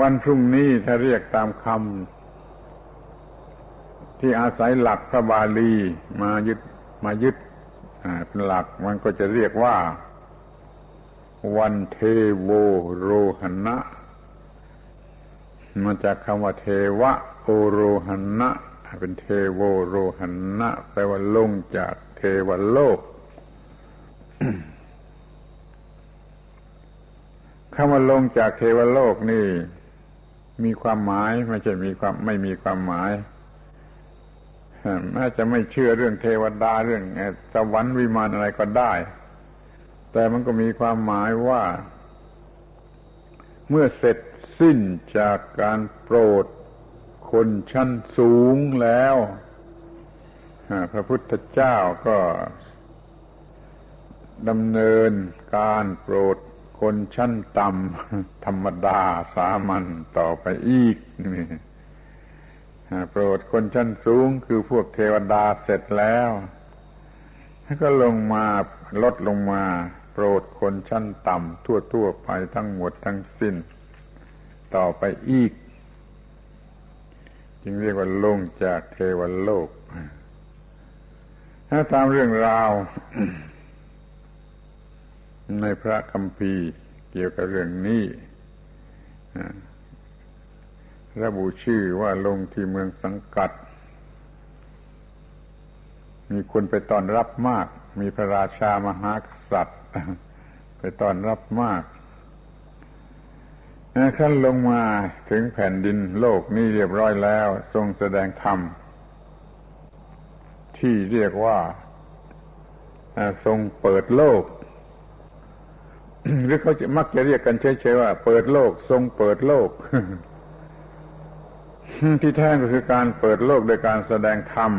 วันพรุ่งนี้ถ้าเรียกตามคำที่อาศัยหลักพระบาลีมายึดมายึดเป็นหลักมันก็จะเรียกว่า วันเทโวโรหณะมาจากคำว่าเทวะโอโรหณะเป็นเทโวโรหณะแปลว่าลงจากเทวโลกคำว่าลงจากเทวโลกนี่ มีความหมายไม่ใช่มีความไม่มีความหมายแม้จะไม่เชื่อเรื่องเทวดาเรื่องสวรรค์วิมานอะไรก็ได้ แต่มันก็มีความหมายว่า เมื่อเสร็จสิ้นจากการโปรด คนชั้นสูงแล้วพระพุทธเจ้าก็ดำเนินการโปรดคนชั้นต่ำธรรมดาสามัญต่อไปอีกนี่โปรดคนชั้นสูงคือพวกเทวดาเสร็จแล้วก็ลงมาลดลงมา โปรดคนชั้นต่ำทั่วๆไปทั้งหมดทั้งสิ้น ต่อไปอีก จึงเรียกว่าลงจากเทวโลก ถ้าตามเรื่องราว ในพระคัมภีร์เกี่ยวกับเรื่องนี้ระบุชื่อว่าลงที่เมืองสังกัด มีคนไปต้อนรับมาก มีพระราชามหากษัตริย์ ไปต้อนรับมากขั้นลงมาถึงแผ่นดินโลกนี้เรียบร้อยแล้ว ทรงแสดงธรรม ที่เรียกว่าทรงเปิดโลก หรือเขาจะมักจะเรียกกันเฉยๆว่า เปิดโลก ทรงเปิดโลก ที่แท้ก็คือการเปิดโลกโดยการแสดงธรรม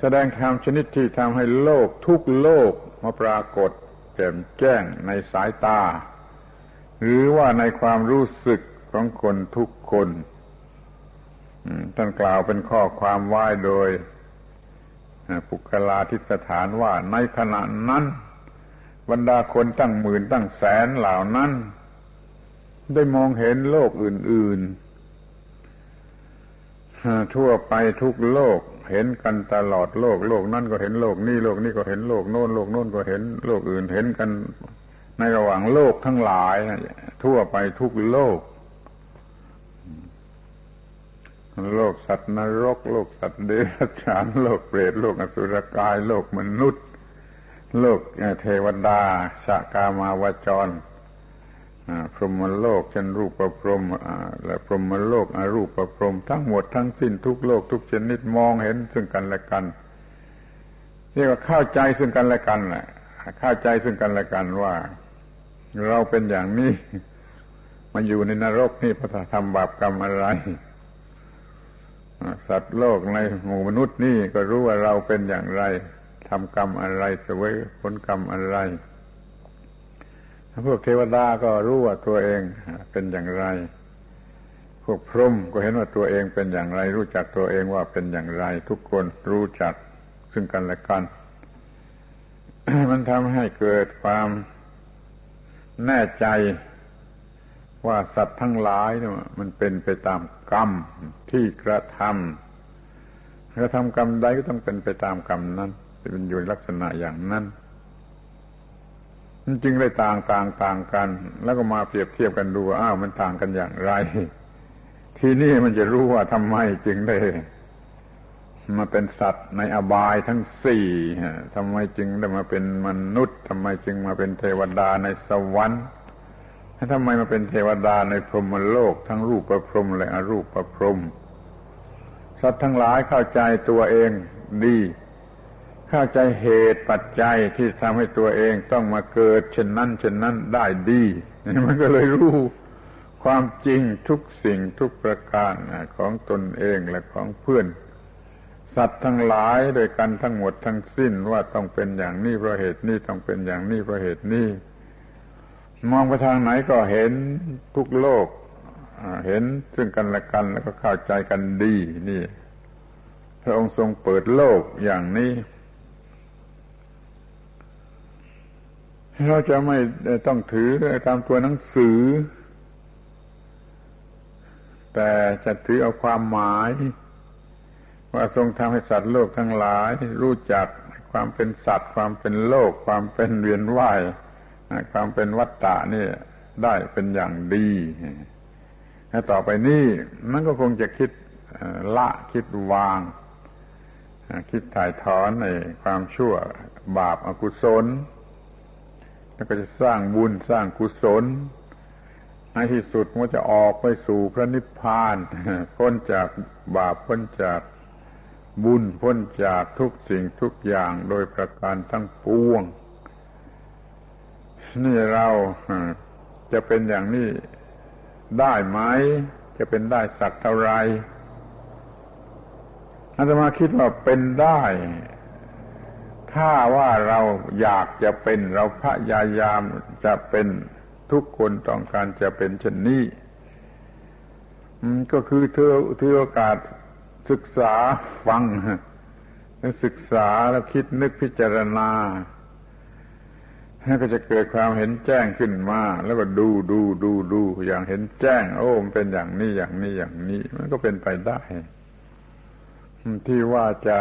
แสดงธรรมชนิดที่ทำให้โลกทุกโลกมาปรากฏแจ่มแจ้งในสายตา หรือว่าในความรู้สึกของคนทุกคนท่านกล่าวเป็นข้อความไว้โดยปุคลาทิสถานว่าในขณะนั้น บรรดาคนตั้งหมื่นตั้งแสนเหล่านั้น ได้มองเห็นโลกอื่น ๆ ทั่วไปทุกโลก เห็นกันตลอดโลก โลกนั่นก็เห็นโลกนี่โลกนี้ก็เห็นโลกโน้นโลกโน้นก็เห็นโลกอื่นเห็นกันในระหว่างโลกทั้งหลาย ทั่วไปทุกโลก โลกสัตว์นรก โลกสัตว์เดรัจฉานโลกเปรตโลกอสุรกาย โลกมนุษย์ โลกเทวดาชากามาวจร พรหมโลกเช่นรูปประพรมและพรหมโลกอรูปประพรมทั้งหมดทั้งสิ้นทุกโลกทุกชนิดมองเห็นซึ่งกันและกันเรียกว่าเข้าใจซึ่งกันและกันแหละเข้าใจซึ่งกันและกันว่า เราเป็นอย่างนี้มาอยู่ในนรกนี่พระทำบาปกรรมอะไร สัตว์โลกในหมู่มนุษย์นี่ก็รู้ว่าเราเป็นอย่างไรทำกรรมอะไรเสวยผลกรรมอะไร พวกเทวดาก็รู้ว่าตัวเองเป็นอย่างไร พวกพรหมก็เห็นว่าตัวเองเป็นอย่างไร รู้จักตัวเองว่าเป็นอย่างไร ทุกคนรู้จักซึ่งกันและกัน มันทำให้เกิดความแน่ใจว่าสัตว์ทั้งหลายเนี่ยมันเป็นไปตามกรรมที่กระทำกระทำกรรมใดก็ต้องเป็นไปตามกรรมนั้นเป็นอยู่ลักษณะอย่างนั้น มันจึงได้ต่างต่างต่างกัน แล้วก็มาเปรียบเทียบกันดูอ้าวมันต่างกันอย่างไร ทีนี้มันจะรู้ว่าทำไมจึงได้มาเป็นสัตว์ในอบายทั้งสี่ทำไมจึงได้มาเป็นมนุษย์ทำไมจึงมาเป็นเทวดาในสวรรค์ทำไมมาเป็นเทวดาในพรหมโลก ทั้งรูปประพรมและอรูปประพรมสัตว์ทั้งหลายเข้าใจตัวเองดี เข้าใจเหตุปัจจัยที่ทำให้ตัวเองต้องมาเกิด เช่นนั้นเช่นนั้นได้ดีมันก็เลยรู้ความจริงทุกสิ่งทุกประการของตนเองและของเพื่อน สัตว์ทั้งหลายโดยกันทั้งหมดทั้งสิ้นว่าต้องเป็นอย่างนี้เพราะเหตุนี้ต้องเป็นอย่างนี้เพราะเหตุนี้มองไปทางไหนก็เห็นทุกโลกเห็นซึ่งกันและกันแล้วก็เข้าใจกันดีนี่ พระองค์ทรงเปิดโลกอย่างนี้ เราจะไม่ต้องถือตามตัวหนังสือ แต่จะถือเอาความหมาย ว่าทรงทำให้สัตว์โลกทั้งหลาย รู้จักความเป็นสัตว์ ความเป็นโลก ความเป็นเวียนว่ายความเป็นวัฏฏะนี่ได้เป็นอย่างดีถ้าต่อไปนี้มันก็คงจะคิดละคิดวาง คิดถ่ายถอนในความชั่วบาปอากุศล แล้วก็จะสร้างบุญสร้างกุศลในที่สุดมันจะออกไปสู่พระนิพพานพ้นจากบาปพ้นจากบุญพ้นจากทุกสิ่งทุกอย่างโดยประการทั้งปวง นี่เราจะเป็นอย่างนี้ได้ไหม จะเป็นได้สักเท่าไรอาตมาคิดว่าเป็นได้ ถ้าว่าเราอยากจะเป็นเราพยายามจะเป็นทุกคนต้องการจะเป็นเช่นนี้ก็คือเธอถือโอกาสศึกษาฟังศึกษาแล้วคิดนึกพิจารณาก็จะเกิดความเห็นแจ้งขึ้นมา แล้วก็ดูดูดูดูอย่างเห็นแจ้ง โอ้มันเป็นอย่างนี้อย่างนี้อย่างนี้ มันก็เป็นไปได้ ที่ว่าจะ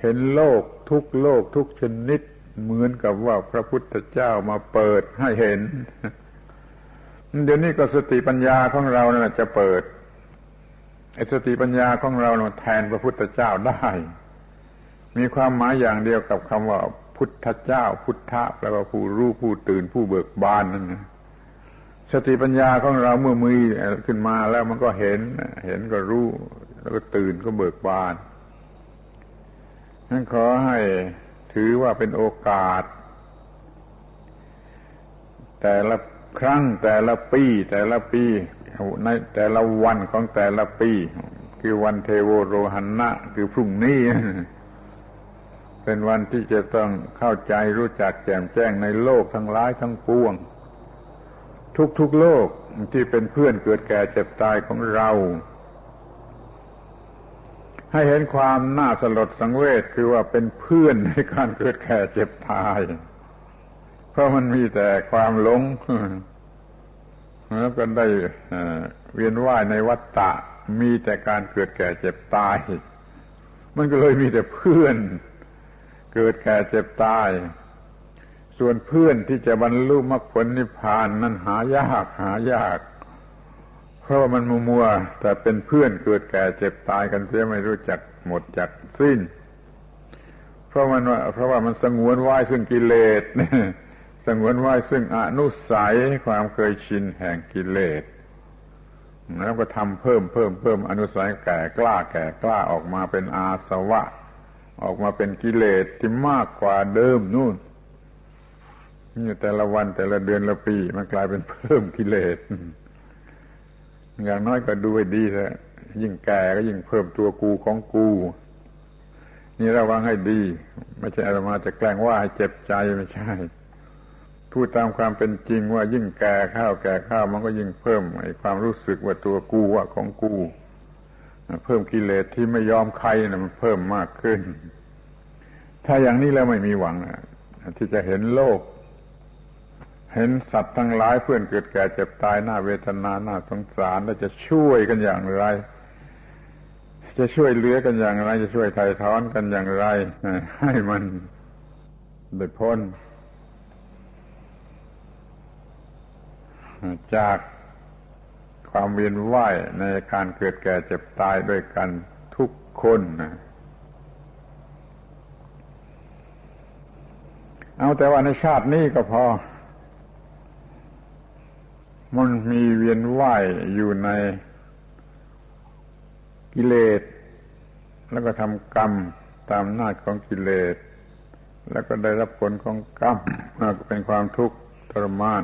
เห็นโลกทุกโลกทุกชนิด เหมือนกับว่าพระพุทธเจ้ามาเปิดให้เห็น เดี๋ยวนี้ก็สติปัญญาของเรานะ่ะจะเปิดไอ้สติปัญญาของเราเนะแทนพระพุทธเจ้าได้ มีความหมายอย่างเดียวกับคำว่า พุทธเจ้า พุทธะแปลว่าผู้รู้ผู้ตื่นผู้เบิกบานนั่นนะสติปัญญาของเราเมื่อมือขึ้นมาแล้วมันก็เห็น เห็นก็รู้ แล้วก็ตื่นก็เบิกบาน นั้นขอให้ถือว่าเป็นโอกาส แต่ละครั้งแต่ละปี แต่ละปีในแต่ละวันของแต่ละปี คือวันเทโวโรหันนะคือพรุ่งนี้ เป็นวันที่จะต้องเข้าใจรู้จักแจ่มแจ้งในโลกทั้งหลายทั้งปวง ทุกๆโลกที่เป็นเพื่อนเกิดแก่เจ็บตายของเรา ให้เห็นความน่าสลดสังเวชคือว่าเป็นเพื่อนในการเกิดแก่เจ็บตาย เพราะมันมีแต่ความหลงแล้วก็ได้เวียนว่ายในวัฏฏะมีแต่การเกิดแก่เจ็บตาย มันก็เลยมีแต่เพื่อน เกิดแก่เจ็บตาย ส่วนเพื่อนที่จะบรรลุมรรคผลนิพพานนั้นหายากหายาก ราะว่ามันมัวมัวแต่เป็นเพื่อนเกิดแก่เจ็บตายกันเสียไม่รู้จักหมดจักสิ้น เพราะมันว่าเพราะว่ามันสงวนไว้ซึ่งกิเลสสงวนไว้ซึ่งอนุสัยความเคยชินแห่งกิเลสแล้วก็ทำเพิ่มเพิ่มเพิ่มอนุสัยแก่กล้าแก่กล้าออกมาเป็นอาสวะ ออกมาเป็นกิเลสที่มากกว่าเดิมนู่นนี่แต่ละวันแต่ละเดือนละปีมันกลายเป็นเพิ่มกิเลส อย่างน้อยก็ดูให้ดีเถอะยิ่งแก่ก็ยิ่งเพิ่มตัวกูของกู นี่ระวังให้ดี ไม่ใช่อามาจะแกล้งว่าให้เจ็บใจไม่ใช่ พูดตามความเป็นจริงว่ายิ่งแก่ข้าวแก่ข้าวมันก็ยิ่งเพิ่มไอ้ความรู้สึกว่าตัวกูว่าของกู เพิ่มกิเลสที่ไม่ยอมใครนะมันเพิ่มมากขึ้น ถ้าอย่างนี้แล้วไม่มีหวังที่จะเห็นโลก เห็นสัตว์ทั้งหลายเพื่อนเกิดแก่เจ็บตายหน้าเวทนาหน้าสงสารแล้วจะช่วยกันอย่างไร จะช่วยเหลือกันอย่างไร จะช่วยไถ่ถอนกันอย่างไร ให้มันได้พ้น จากความเวียนว่ายในการเกิดแก่เจ็บตายด้วยกันทุกคนนะเอาแต่ว่าในชาตินี้ก็พอ มันมีเวียนว่ายอยู่ในกิเลส แล้วก็ทำกรรมตามน้าของกิเลส แล้วก็ได้รับผลของกรรมก็เป็นความทุกข์ทรมาน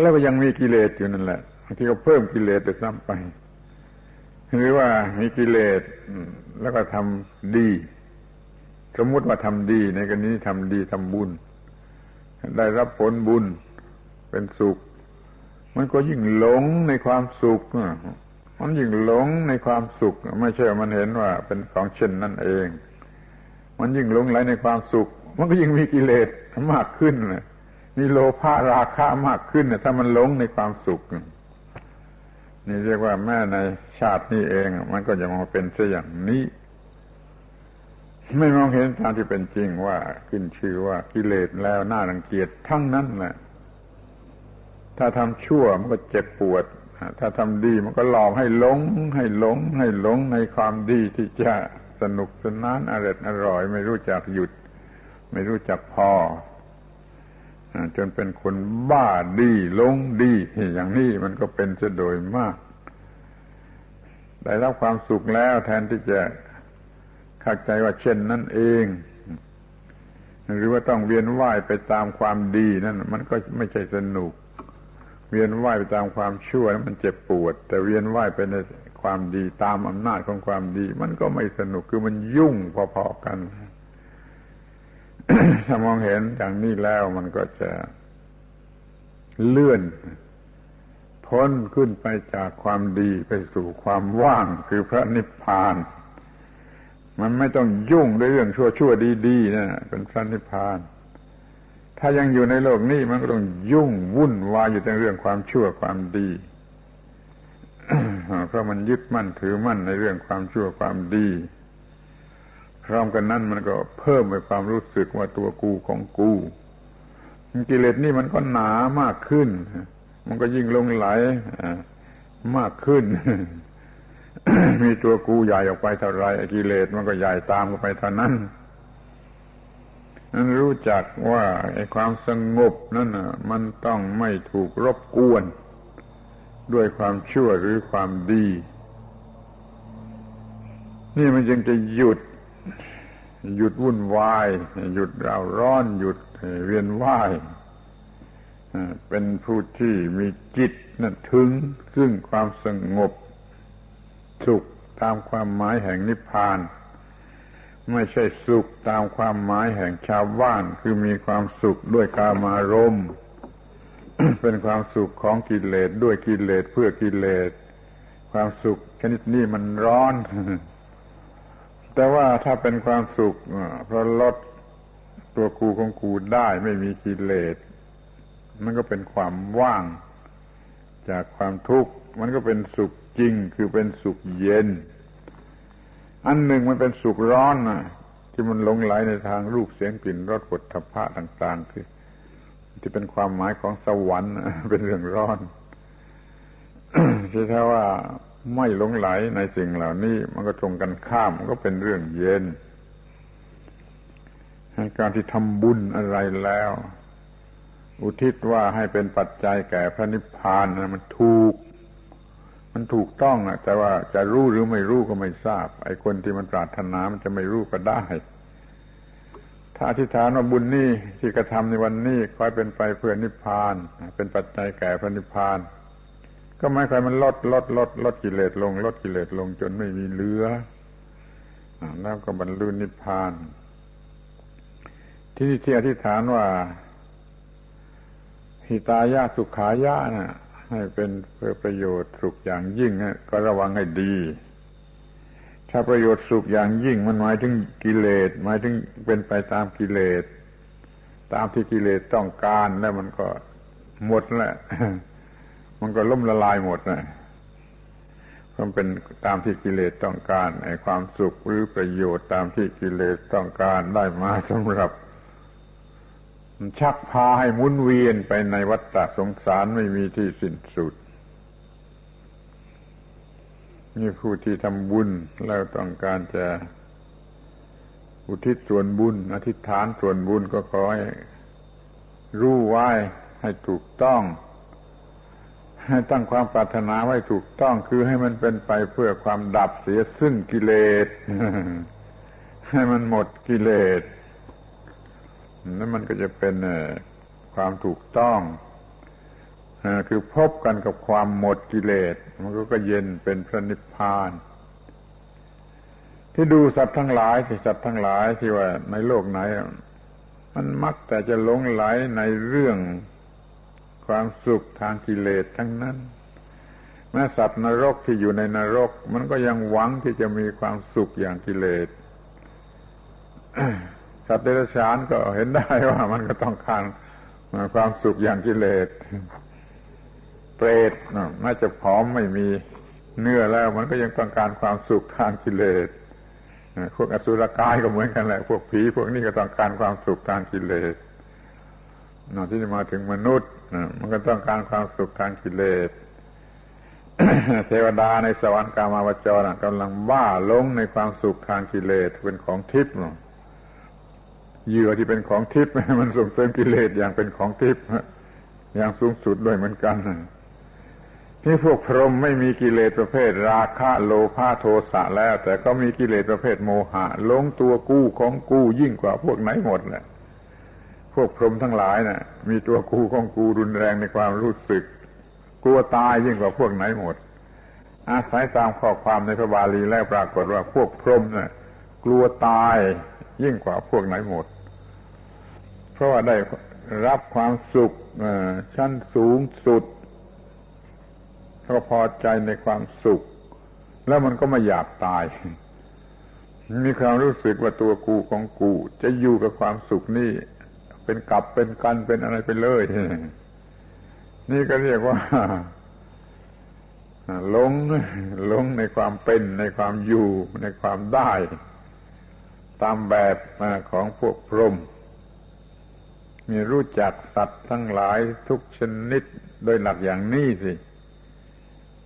แล้วก็ยังมีกิเลสอยู่นั่นแหละบางทีก็เพิ่มกิเลสไปซ้ำไป หรือว่ามีกิเลสแล้วก็ทำดี สมมุติว่าทำดีในกรณีทำดีทำบุญ ได้รับผลบุญ เป็นสุข มันก็ยิ่งหลงในความสุขมันยิ่งหลงในความสุข ไม่ใช่มันเห็นว่าเป็นของเช่นนั่นเอง มันยิ่งหลงไหลในความสุข มันก็ยิ่งมีกิเลสมากขึ้นมีโลภะราคะมากขึ้นถ้ามันหลงในความสุข นี่เรียกว่าแม่ในชาตินี้เอง มันก็จะมาเป็นเสียอย่างนี้ไม่มองเห็นตามที่เป็นจริงว่าขึ้นชื่อว่ากิเลสแล้วน่ารังเกียจทั้งนั้นแหละ ถ้าทำชั่วมันก็เจ็บปวด ถ้าทำดีมันก็หลอกให้หลง ให้หลง ให้หลงในความดีที่จะสนุกสนานอร่อยอร่อย ไม่รู้จักหยุด ไม่รู้จักพอจนเป็นคนบ้าดีหลงดีอย่างนี้มันก็เป็นจะโดยมาก ได้รับความสุขแล้วแทนที่จะเข้าใจว่าเช่นนั่นเองหรือว่าต้องเวียนว่ายไปตามความดีนั่นมันก็ไม่ใช่สนุก เวียนว่ายไปตามความชั่วมันเจ็บปวด แต่เวียนว่ายไปในความดีตามอำนาจของความดี มันก็ไม่สนุกคือมันยุ่งพอๆกัน ถ้ามองเห็นอย่างนี้แล้วมันก็จะเลื่อนพ้นขึ้นไปจากความดีไปสู่ความว่างคือพระนิพพาน มันไม่ต้องยุ่งด้วยเรื่องชั่วชั่วดีๆนะเป็นพระนิพพาน ถ้ายังอยู่ในโลกนี้มันก็ต้องยุ่งวุ่นวายอยู่ในเรื่องความชั่วความดี เพราะมันยึดมั่นถือมั่นในเรื่องความชั่วความดีพร้อมกันนั้นมันก็เพิ่มไปความรู้สึกว่าตัวกูของกูกิเลสนี่มันก็หนามากขึ้น มันก็ยิ่งลงไหลมากขึ้น มีตัวกูใหญ่ออกไปเท่าไรกิเลสมันก็ใหญ่ตามไปเท่านั้น นั้นรู้จักว่าไอ้ความสงบนั่นมันต้องไม่ถูกรบกวน ด้วยความชั่วหรือความดี นี่มันจึงจะหยุด หยุดวุ่นวาย หยุดราร้อน หยุดเวียนว่ายเป็นผู้ที่มีจิตนั่นถึงซึ่งความสงบสุขตามความหมายแห่งนิพพาน ไม่ใช่สุขตามความหมายแห่งชาวบ้านคือมีความสุขด้วยกามารมณ์เป็นความสุขของกิเลสด้วยกิเลสเพื่อกิเลส ความสุขชนิดนี้มันร้อน แต่ว่าถ้าเป็นความสุขเพราะลดตัวกูของกูได้ไม่มีกิเลส มันก็เป็นความว่าง จากความทุกข์ มันก็เป็นสุขจริงคือเป็นสุขเย็น อันหนึ่งมันเป็นสุขร้อนนะที่มันหลงไหลในทางรูปเสียงกลิ่นรสผลทพะต่างๆคือที่เป็นความหมายของสวรรค์เป็นเรื่องร้อนที่แท้ว่าไม่หลงไหลในสิ่งเหล่านี้ มันก็ตรงกันข้ามมันก็เป็นเรื่องเย็นการที่ทำบุญอะไรแล้ว อุทิศว่าให้เป็นปัจจัยแก่พระนิพพานนะมันถูก มันถูกต้องอะแต่ว่าจะรู้หรือไม่รู้ก็ไม่ทราบ ไอ้คนที่มันปรารถนามันจะไม่รู้ก็ได้ ถ้าอธิษฐานว่าบุญนี้ที่กระทำในวันนี้คอยเป็นไปเพื่อนิพพาน เป็นปัจจัยแก่พระนิพพาน ก็หมายความมันลดลดลดลดกิเลสลง ลดกิเลสลงจนไม่มีเหลือแล้วก็บรรลุนิพพาน ที่ที่อธิษฐานว่าหิตายาสุขายะนะ ให้เป็นเพื่อประโยชน์สุขอย่างยิ่งนะก็ระวังให้ดี ถ้าประโยชน์สุขอย่างยิ่งมันหมายถึงกิเลสหมายถึงเป็นไปตามกิเลส ตามที่กิเลสต้องการแล้วมันก็หมดแหละมันก็ล่มละลายหมดนะมันเป็นตามที่กิเลสต้องการไอ้ความสุขหรือประโยชน์ตามที่กิเลสต้องการได้มาสำหรับ ชักพาให้มุนเวียนไปในวัฏฏะสงสารไม่มีที่สิ้นสุด นี่ผู้ที่ทำบุญแล้วต้องการจะอุทิศส่วนบุญ อธิษฐานส่วนบุญก็ขอให้รู้ไว้ให้ถูกต้อง ให้ตั้งความปรารถนาไว้ถูกต้องคือให้มันเป็นไปเพื่อความดับเสียซึ่งกิเลส ให้มันหมดกิเลส แล้วมันก็จะเป็นความถูกต้องคือพบกันกับความหมดกิเลส มันก็เย็นเป็นพระนิพพาน ที่ดูสัตว์ทั้งหลายที่สัตว์ทั้งหลายที่ว่าในโลกไหน มันมักแต่จะหลงไหลในเรื่องความสุขทางกิเลสทั้งนั้น แม้สัตว์นรกที่อยู่ในนรก มันก็ยังหวังที่จะมีความสุขอย่างกิเลส สัตว์เดรัจฉานก็เห็นได้ว่ามันก็ต้องการความสุขอย่างกิเลสเปรตน่าจะผอมไม่มีเนื้อแล้ว มันก็ยังต้องการความสุขทางกิเลสพวกอสุรกายก็เหมือนกันแหละพวกผีพวกนี้ก็ต้องการความสุขทางกิเลสนอกที่จะมาถึงมนุษย์มันก็ต้องการความสุขทางกิเลสเทวดาในสวรรค์กามาวจรกำลังบ้าลงในความสุขทางกิเลสเป็นของทิพย์ เหยื่อที่เป็นของทิพย์มันส่งเสริมกิเลสอย่างเป็นของทิพย์อย่างสูงสุดด้วยเหมือนกันที่พวกพรหมไม่มีกิเลสประเภทราคะโลภะโทสะแล้ว แต่ก็มีกิเลสประเภทโมหะลงตัวกู้ของกู้ยิ่งกว่าพวกไหนหมดแหละพวกพรหมทั้งหลายนะ่ะ มีตัวกู้ของกูรุนแรงในความรู้สึก กลัวตายยิ่งกว่าพวกไหนหมด อาศัยตามข้อความในพระบาลีแล้วปรากฏว่าพวกพรหมนะ่ะ กลัวตายยิ่งกว่าพวกไหนหมด เพราะว่าได้รับความสุขชั้นสูงสุดเขาพอใจในความสุข แล้วมันก็ไม่อยากตาย มีความรู้สึกว่าตัวกูของกู จะอยู่กับความสุขนี่ เป็นกลับเป็นกันเป็นอะไรไปเลย นี่ก็เรียกว่าหลงหลงในความเป็นในความอยู่ในความได้ ตามแบบของพวกพรหม มีรู้จักสัตว์ทั้งหลายทุกชนิดโดยหลักอย่างนี้สิ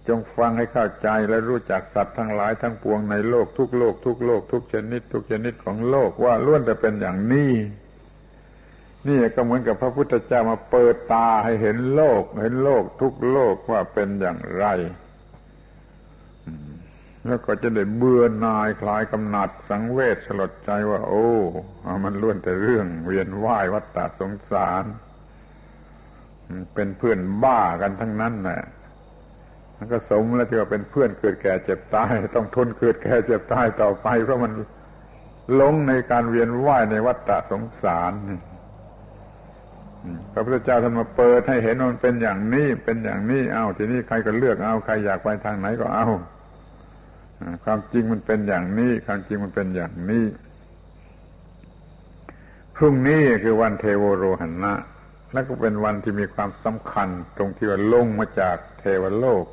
จงฟังให้เข้าใจและรู้จักสัตว์ทั้งหลายทั้งปวงในโลกทุกโลกทุกโลกทุกชนิด ทุกชนิดของโลกว่าล้วนแต่เป็นอย่างนี้นี่ก็เหมือนกับพระพุทธเจ้ามาเปิดตาให้เห็นโลก เห็นโลกทุกโลกว่าเป็นอย่างไร แล้วก็จะได้เบื่อหน่ายคลายกำหนัดสังเวชสลดใจว่า โอ้ มันล้วนแต่เรื่อง เวียนว่ายวัฏฏะสงสาร เป็นเพื่อนบ้ากันทั้งนั้นแหละมันก็สมแล้วที่ว่าเป็นเพื่อนเกิดแก่เจ็บตาย ต้องทนเกิดแก่เจ็บตายต่อไป เพราะมันลงในการเวียนว่ายในวัฏฏะสงสารพระพุทธเจ้าท่านมาเปิดให้เห็นมันเป็นอย่างนี้เป็นอย่างนี้เอาทีนี้ใครก็เลือกเอาใครอยากไปทางไหนก็เอา ความจริงมันเป็นอย่างนี้ ความจริงมันเป็นอย่างนี้ พรุ่งนี้คือวันเทโวโรหันนะ และก็เป็นวันที่มีความสำคัญ ตรงที่ว่าลงมาจากเทวโลก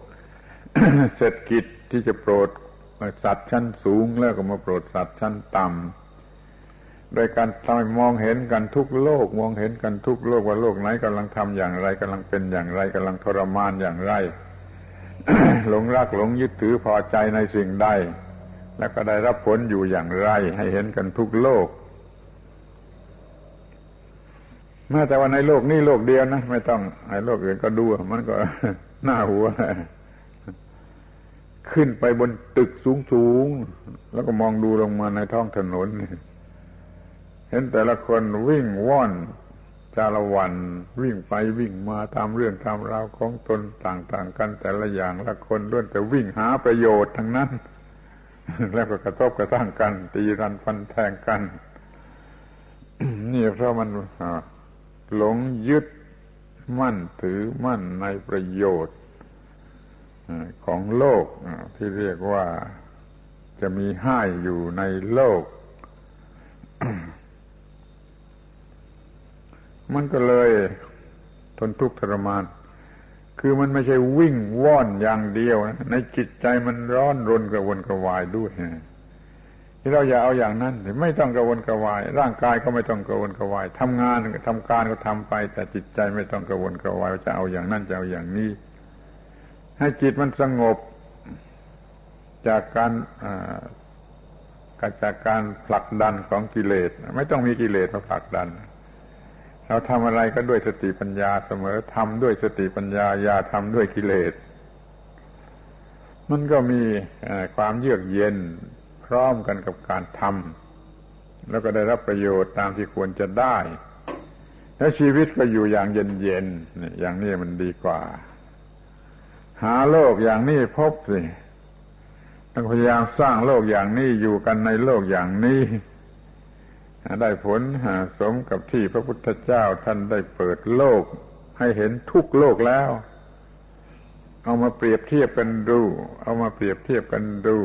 เสร็จกิจที่จะโปรดสัตว์ชั้นสูงแล้วก็มาโปรดสัตว์ชั้นต่ำโดยการทำให้มองเห็นกันทุกโลก มองเห็นกันทุกโลกว่าโลกไหนกำลังทำอย่างไรกำลังเป็นอย่างไรกำลังทรมานอย่างไร หลงรักหลงยึดถือพอใจในสิ่งใด แล้วก็ได้รับผลอยู่อย่างไร ให้เห็นกันทุกโลกแม้แต่ว่าในโลกนี้โลกเดียวนะไม่ต้องในโลกอื่นก็ดูมันก็หน้าหัวขึ้นไปบนตึกสูงสูงแล้วก็มองดูลงมาในท้องถนน เห็นแต่ละคนวิ่งว่อน จารวันวิ่งไปวิ่งมาตามเรื่องตามราวของตนต่างๆกันแต่ละอย่างละคนล้วนแต่วิ่งหาประโยชน์ทั้งนั้น แล้วก็กระทบกระทั่งกัน ตีรันฟันแทงกัน นี่เพราะมันหลงยึดมั่นถือมั่นในประโยชน์ของโลกที่เรียกว่าจะมีให้อยู่ในโลก มันก็เลยทนทุกข์ทรมาน คือมันไม่ใช่วิ่งว่อนอย่างเดียวนะในจิตใจมันร้อนรนกระวนกระวายด้วยที่เราอย่าเอาอย่างนั้นไม่ต้องกระวนกระวาย ร่างกายก็ไม่ต้องกระวนกระวายทำงานทำการก็ทำไป แต่จิตใจไม่ต้องกระวนกระวายจะเอาอย่างนั้นจะเอาอย่างนี้ ให้จิตมันสงบจากการจากการผลักดันของกิเลส ไม่ต้องมีกิเลสมาผลักดัน เราทำอะไรก็ด้วยสติปัญญาเสมอทำด้วยสติปัญญาอย่าทำด้วยกิเลส มันก็มีความเยือกเย็นพร้อมกันกับการทำแล้วก็ได้รับประโยชน์ตามที่ควรจะได้ แล้วชีวิตก็อยู่อย่างเย็นๆอย่างนี้มันดีกว่า หาโลกอย่างนี้พบสิต้องพยายามสร้างโลกอย่างนี้อยู่กันในโลกอย่างนี้ ได้ผลสมกับที่พระพุทธเจ้าท่านได้เปิดโลก ให้เห็นทุกโลกแล้ว เอามาเปรียบเทียบกันดู เอามาเปรียบเทียบกันดู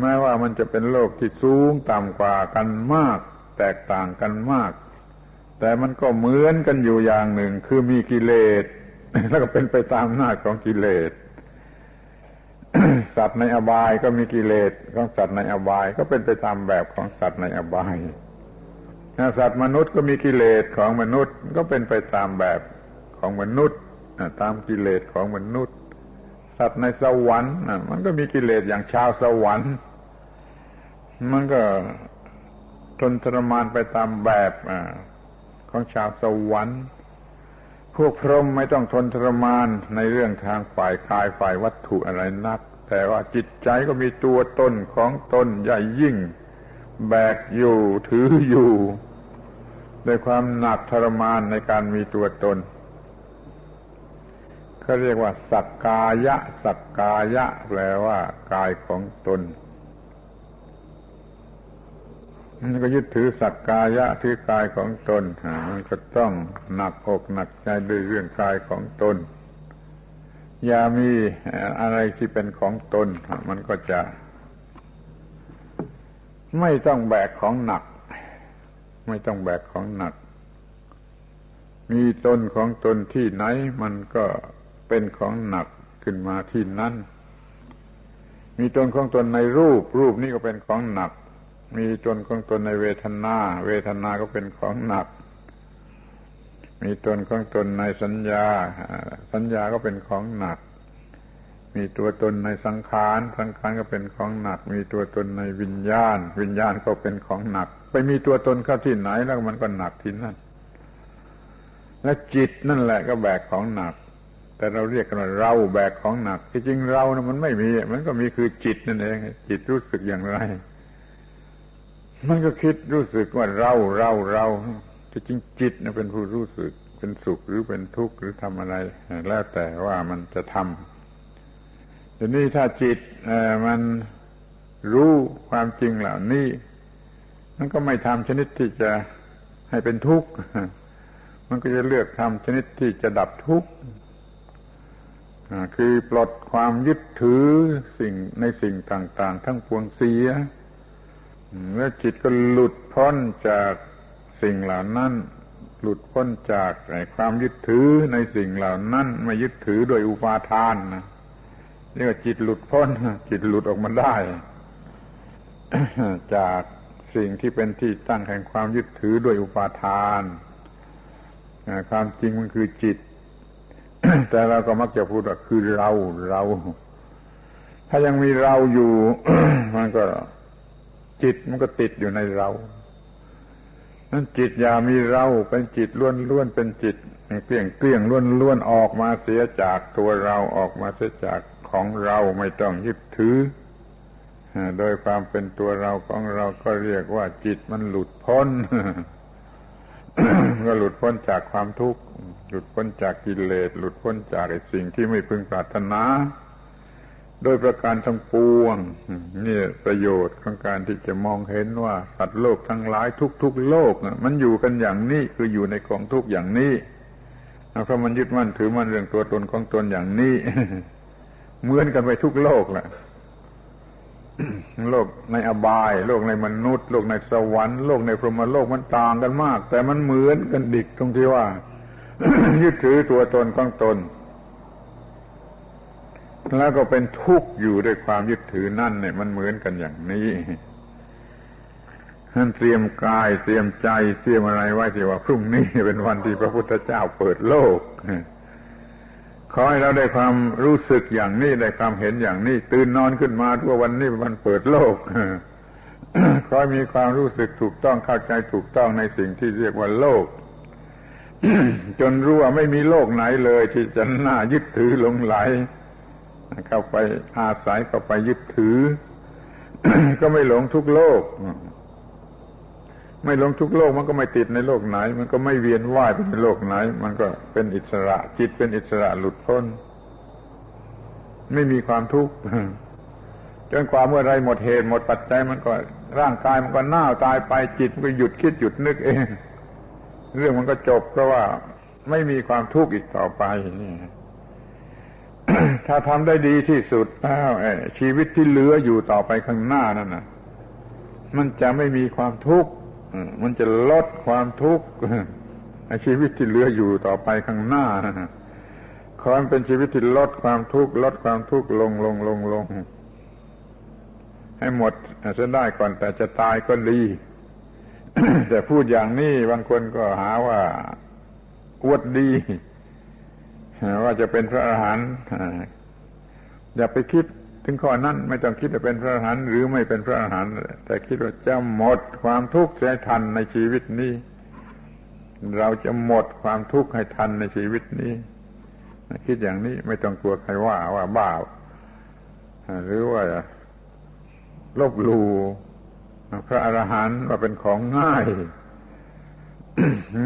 แม้ว่ามันจะเป็นโลกที่สูงต่ำกว่ากันมาก แตกต่างกันมาก แต่มันก็เหมือนกันอยู่อย่างหนึ่ง คือมีกิเลสแล้วก็เป็นไปตามหน้าของกิเลส สัตว์ในอบายก็มีกิเลสของสัตว์ในอบายก็เป็นไปตามแบบของสัตว์ในอบายสัตว์มนุษย์ก็มีกิเลสของมนุษย์ก็เป็นไปตามแบบของมนุษย์ตามกิเลสของมนุษย์ สัตว์ในสวรรค์มันก็มีกิเลสอย่างชาวสวรรค์ มันก็ทนทรมานไปตามแบบของชาวสวรรค์ พวกพรหมไม่ต้องทนทรมานในเรื่องทางฝ่ายกายฝ่ายวัตถุอะไรนัก แต่ว่าจิตใจก็มีตัวตนของตนใหญ่ยิ่ง แบกอยู่ถืออยู่ด้วยความหนักทรมานในการมีตัวตนเขาเรียกว่า สักกายะ สักกายะ แปลว่ากายของตน มันก็ยึดถือสักกายะถือกายของตนมันก็ต้องหนักอกหนักใจด้วยเรื่องกายของตน อย่ามีอะไรที่เป็นของตน มันก็จะ ไม่ต้องแบกของหนัก ไม่ต้องแบกของหนัก มีตนของตนที่ไหน มันก็เป็นของหนักขึ้นมาที่นั่นมีตนของตนในรูป รูปนี้ก็เป็นของหนัก มีตนของตนในเวทนา เวทนาก็เป็นของหนัก มีตนของตนในสัญญา สัญญาก็เป็นของหนัก มีตัวตนในสังขาร สังขารก็เป็นของหนัก มีตัวตนในวิญญาณ วิญญาณก็เป็นของหนัก ไปมีตัวตนเข้าที่ไหนแล้วมันก็หนักที่นั่น และจิตนั่นแหละก็แบกของหนัก แต่เราเรียกกันว่าเราแบกของหนักที่จริงเรานะมันไม่มี มันก็มีคือจิตนั่นเอง จิตรู้สึกอย่างไร มันก็คิดรู้สึกว่าเราเราเราแต่จริงจิตนะเป็นผู้รู้สึกเป็นสุขหรือเป็นทุกข์หรือทำอะไร แล้วแต่ว่ามันจะทำทีนี้ถ้าจิตมันรู้ความจริงเหล่านี้มันก็ไม่ทำชนิดที่จะให้เป็นทุกข์มันก็จะเลือกทำชนิดที่จะดับทุกข์คือปลดความยึดถือสิ่งในสิ่งต่าง ๆ ทั้งปวงเสีย แล้วจิตก็หลุดพ้นจากสิ่งเหล่านั้น หลุดพ้นจากความยึดถือในสิ่งเหล่านั้นไม่ยึดถือโดยอุปาทานนะเรียกว่าจิตหลุดพ้น จิตหลุดออกมาได้ จากสิ่งที่เป็นที่ตั้งแห่งความยึดถือโดยอุปาทานความจริงมันคือจิต แต่เราก็มักจะพูดว่าคือเราเรา ถ้ายังมีเราอยู่ มันก็ จิตมันก็ติดอยู่ในเรา นั้นจิตอย่ามีเราเป็นจิตล้วนล้วนเป็นจิตเกลี้ยงเกลี้ยงล้วนล้วนออกมาเสียจากตัวเราออกมาเสียจากของเราไม่ต้องยึดถือโดยความเป็นตัวเราของเราก็เรียกว่าจิตมันหลุดพ้น ก็หลุดพ้นจากความทุกข์ หลุดพ้นจากกิเลส หลุดพ้นจากสิ่งที่ไม่พึงปรารถนา โดยประการทั้งปวงนี่ประโยชน์ของการที่จะมองเห็นว่า สัตว์โลกทั้งหลายทุก ๆ โลกมันอยู่กันอย่างนี้คืออยู่ในกองทุกอย่างนี้เพราะมันยึดมั่นถือมั่นเรื่องตัวตนของตนอย่างนี้เหมือนกันไปทุกโลกแหละโลกในอบาย โลกในมนุษย์ โลกในสวรรค์โลกในพรหมโลกมันต่างกันมาก แต่มันเหมือนกันดิกตรงที่ว่า ยึดถือตัวตนของตน แล้วก็เป็นทุกข์อยู่ด้วยความยึดถือนั่นเนี่ยมันเหมือนกันอย่างนี้ท่านเตรียมกายเตรียมใจเตรียมอะไรไว้ที่ว่าพรุ่งนี้เป็นวันที่พระพุทธเจ้าเปิดโลกขอให้เราได้ความรู้สึกอย่างนี้ได้ความเห็นอย่างนี้ ตื่นนอนขึ้นมาทั่ววันนี้เป็นวันเปิดโลกขอให้มีความรู้สึกถูกต้องเข้าใจถูกต้องในสิ่งที่เรียกว่าโลก จนรู้ว่าไม่มีโลกไหนเลย ที่จะน่ายึดถือหลงไหล เข้าไปอาศัยเข้าไปยึดถือ ก็ไม่หลงทุกโลก ไม่หลงทุกโลกมันก็ไม่ติดในโลกไหน มันก็ไม่เวียนว่ายไปในโลกไหน มันก็เป็นอิสระจิตเป็นอิสระหลุดพ้น ไม่มีความทุกข์จนกว่าเมื่อไรหมดเหตุหมดปัจจัยมันก็ร่างกายมันก็น่าตายไปจิตมันก็หยุดคิดหยุดนึกเอง เรื่องมันก็จบเพราะว่าไม่มีความทุกข์อีกต่อไปนี่ ถ้าทำได้ดีที่สุดแล้วชีวิตที่เหลืออยู่ต่อไปข้างหน้านั่นนะมันจะไม่มีความทุกข์มันจะลดความทุกข์ชีวิตที่เหลืออยู่ต่อไปข้างหน้านะขอให้เป็นชีวิตที่ลดความทุกข์ลดความทุกข์ลงลงลงลงให้หมดจะได้ก่อนแต่จะตายก็ดี แต่พูดอย่างนี้บางคนก็หาว่าอวดดี ว่าจะเป็นพระอรหันต์อย่าไปคิดถึงข้อนั้นไม่ต้องคิดจะเป็นพระอรหันต์หรือไม่เป็นพระอรหันต์แต่คิดว่าจะหมดความทุกข์ให้ทันในชีวิตนี้ เราจะหมดความทุกข์ให้ทันในชีวิตนี้ คิดอย่างนี้ไม่ต้องกลัวใครว่าว่าบ้าหรือว่าลบลูพระอรหันต์ว่าเป็นของง่าย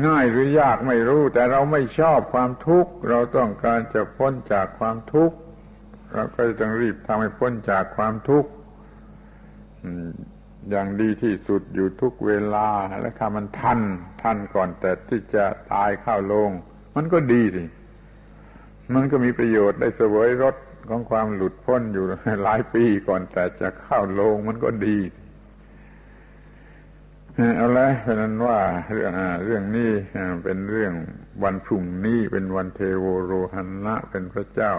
ง่ายหรือยากไม่รู้ แต่เราไม่ชอบความทุกข์ เราต้องการจะพ้นจากความทุกข์ เราก็ต้องรีบทำให้พ้นจากความทุกข์อย่างดีที่สุดอยู่ทุกเวลา และถ้ามันทันทันก่อนแต่ที่จะตายเข้าลง มันก็ดีสิมันก็มีประโยชน์ได้เสวยรสของความหลุดพ้นอยู่หลายปีก่อนแต่จะเข้าลงมันก็ดี เอาละเพราะนั้นว่าเรื่องเรื่องนี้เป็นเรื่องวันพรุ่งนี้เป็นวันเทโวโรหันนะเป็นพระเจ้า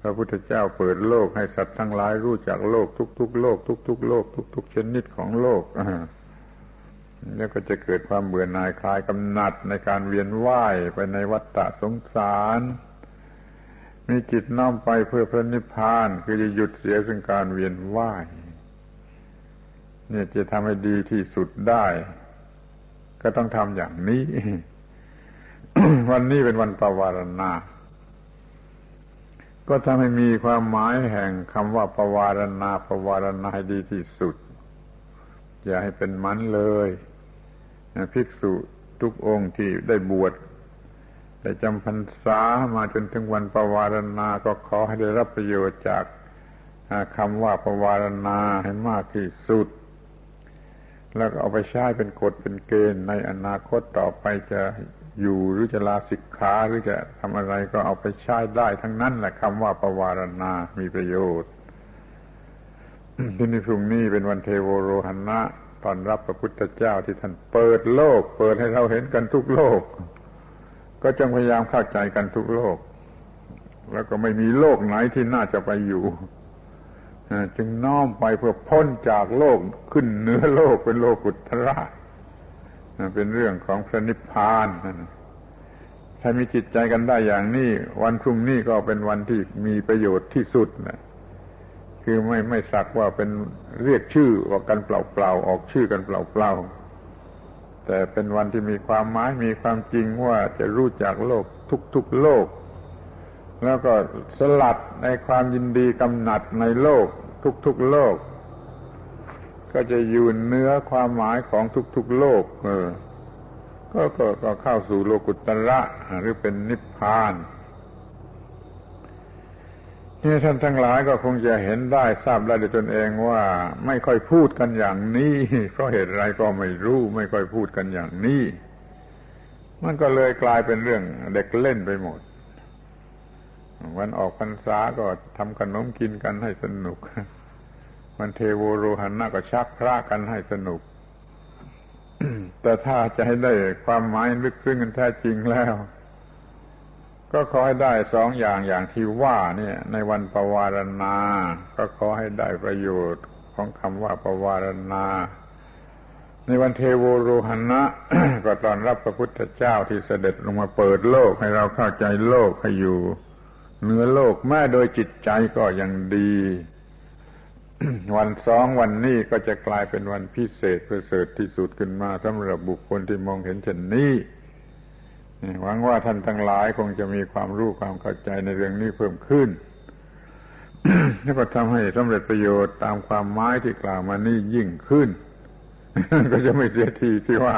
พระพุทธเจ้าเปิดโลกให้สัตว์ทั้งหลายรู้จักโลกทุกๆโลก ทุกๆโลก ทุก ๆ ชนิดของโลกแล้วก็จะเกิดความเบื่อหน่ายคลายกำหนัดในการเวียนว่ายไปในวัฏฏะสงสาร มีจิตน้อมไปเพื่อพระนิพพาน คือจะหยุดเสียซึ่งการเวียนว่าย เนี่ยจะทำให้ดีที่สุดได้ ก็ต้องทำอย่างนี้ วันนี้เป็นวันปวารณา ก็ทำให้มีความหมายแห่งคำว่าปวารณาปวารณาให้ดีที่สุด อย่าให้เป็นมันเลยภิกษุทุกองค์ที่ได้บวชแต่จำพรรษามาจนถึงวันปวารณา ก็ขอให้ได้รับประโยชน์จากคำว่าปวารณาให้มากที่สุด แล้วก็เอาไปใช้เป็นกฎเป็นเกณฑ์ในอนาคตต่อไปจะอยู่หรือจะลาสิกขาหรือจะทำอะไรก็เอาไปใช้ได้ทั้งนั้นแหละคำว่าปวารณา มีประโยชน์ที่นี่พรุ่งนี้เป็นวันเทโวโรหันะตอนรับพระพุทธเจ้าที่ท่านเปิดโลก เปิดให้เราเห็นกันทุกโลก ก็จงพยายามเข้าใจกันทุกโลก แล้วก็ไม่มีโลกไหนที่น่าจะไปอยู่ จึงน้อมไปเพื่อพ้นจากโลกขึ้นเหนือโลกเป็นโลกุตระเป็นเรื่องของพระนิพพานถ้ามีจิตใจกันได้อย่างนี้ วันพรุ่งนี้ก็เป็นวันที่มีประโยชน์ที่สุดนะคือไม่ไม่สักว่าเป็นเรียกชื่อว่ากันเปล่าๆออกชื่อกันเปล่าๆแต่เป็นวันที่มีความหมายมีความจริงว่าจะรู้จักโลกทุกๆโลก แล้วก็สลัดในความยินดีกำหนัดในโลกทุกๆโลก ก็จะอยู่เนื้อความหมายของทุกๆโลก เออ ก็ก็ก็เข้าสู่โลกุตระหรือเป็นนิพพานนี่ท่านทั้งหลายก็คงจะเห็นได้ทราบได้ด้วยตนเองว่า ไม่ค่อยพูดกันอย่างนี้ เพราะเหตุไรก็ไม่รู้ ไม่ค่อยพูดกันอย่างนี้ มันก็เลยกลายเป็นเรื่องเด็กเล่นไปหมด วันออกพรรษาก็ทำขนมกินกันให้สนุก วันเทโวโรหันนาก็ชักพระกันให้สนุก แต่ถ้าจะให้ได้ความหมายลึกซึ้งกันแท้จริงแล้ว ก็ขอให้ได้สองอย่างอย่างที่ว่าเนี่ย ในวันปวารณา ก็ขอให้ได้ประโยชน์ของคำว่าปวารณา ในวันเทโวโรหันะก็ตอนรับพระพุทธเจ้าที่เสด็จลงมาเปิดโลกให้เราเข้าใจโลกให้อยู่ เนื้อโลกแม้โดยจิตใจก็ยังดี วันสองวันนี้ก็จะกลายเป็นวันพิเศษประเสริฐที่สุดขึ้นมาสำหรับบุคคลที่มองเห็นเช่นนี้หวังว่าท่านทั้งหลายคงจะมีความรู้ความเข้าใจในเรื่องนี้เพิ่มขึ้นแล้วก็ทำให้สำเร็จประโยชน์ตามความหมายที่กล่าวมานี่ยิ่งขึ้น ก็จะไม่เสียทีที่ว่า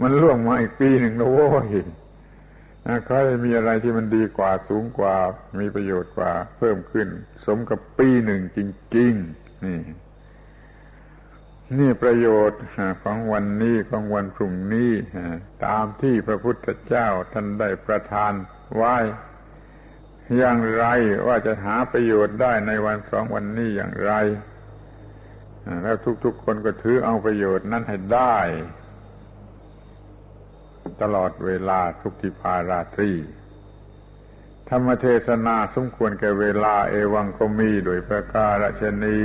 มันล่วงมาอีกปีหนึ่งแล้วโว้ย ใครมีอะไรที่มันดีกว่าสูงกว่า มีประโยชน์กว่า เพิ่มขึ้น สมกับปีหนึ่งจริงๆนี่ นี่ประโยชน์ของวันนี้ของวันพรุ่งนี้ตามที่พระพุทธเจ้าท่านได้ประทานไว้อย่างไรว่าจะหาประโยชน์ได้ในวันสองวันนี้อย่างไรแล้วทุกๆคนก็ถือเอาประโยชน์นั้นให้ได้ ตลอดเวลาทุกทิพาราตรี ธรรมเทศนาสมควรแก่เวลาเอวังก็มีโดยประการชนี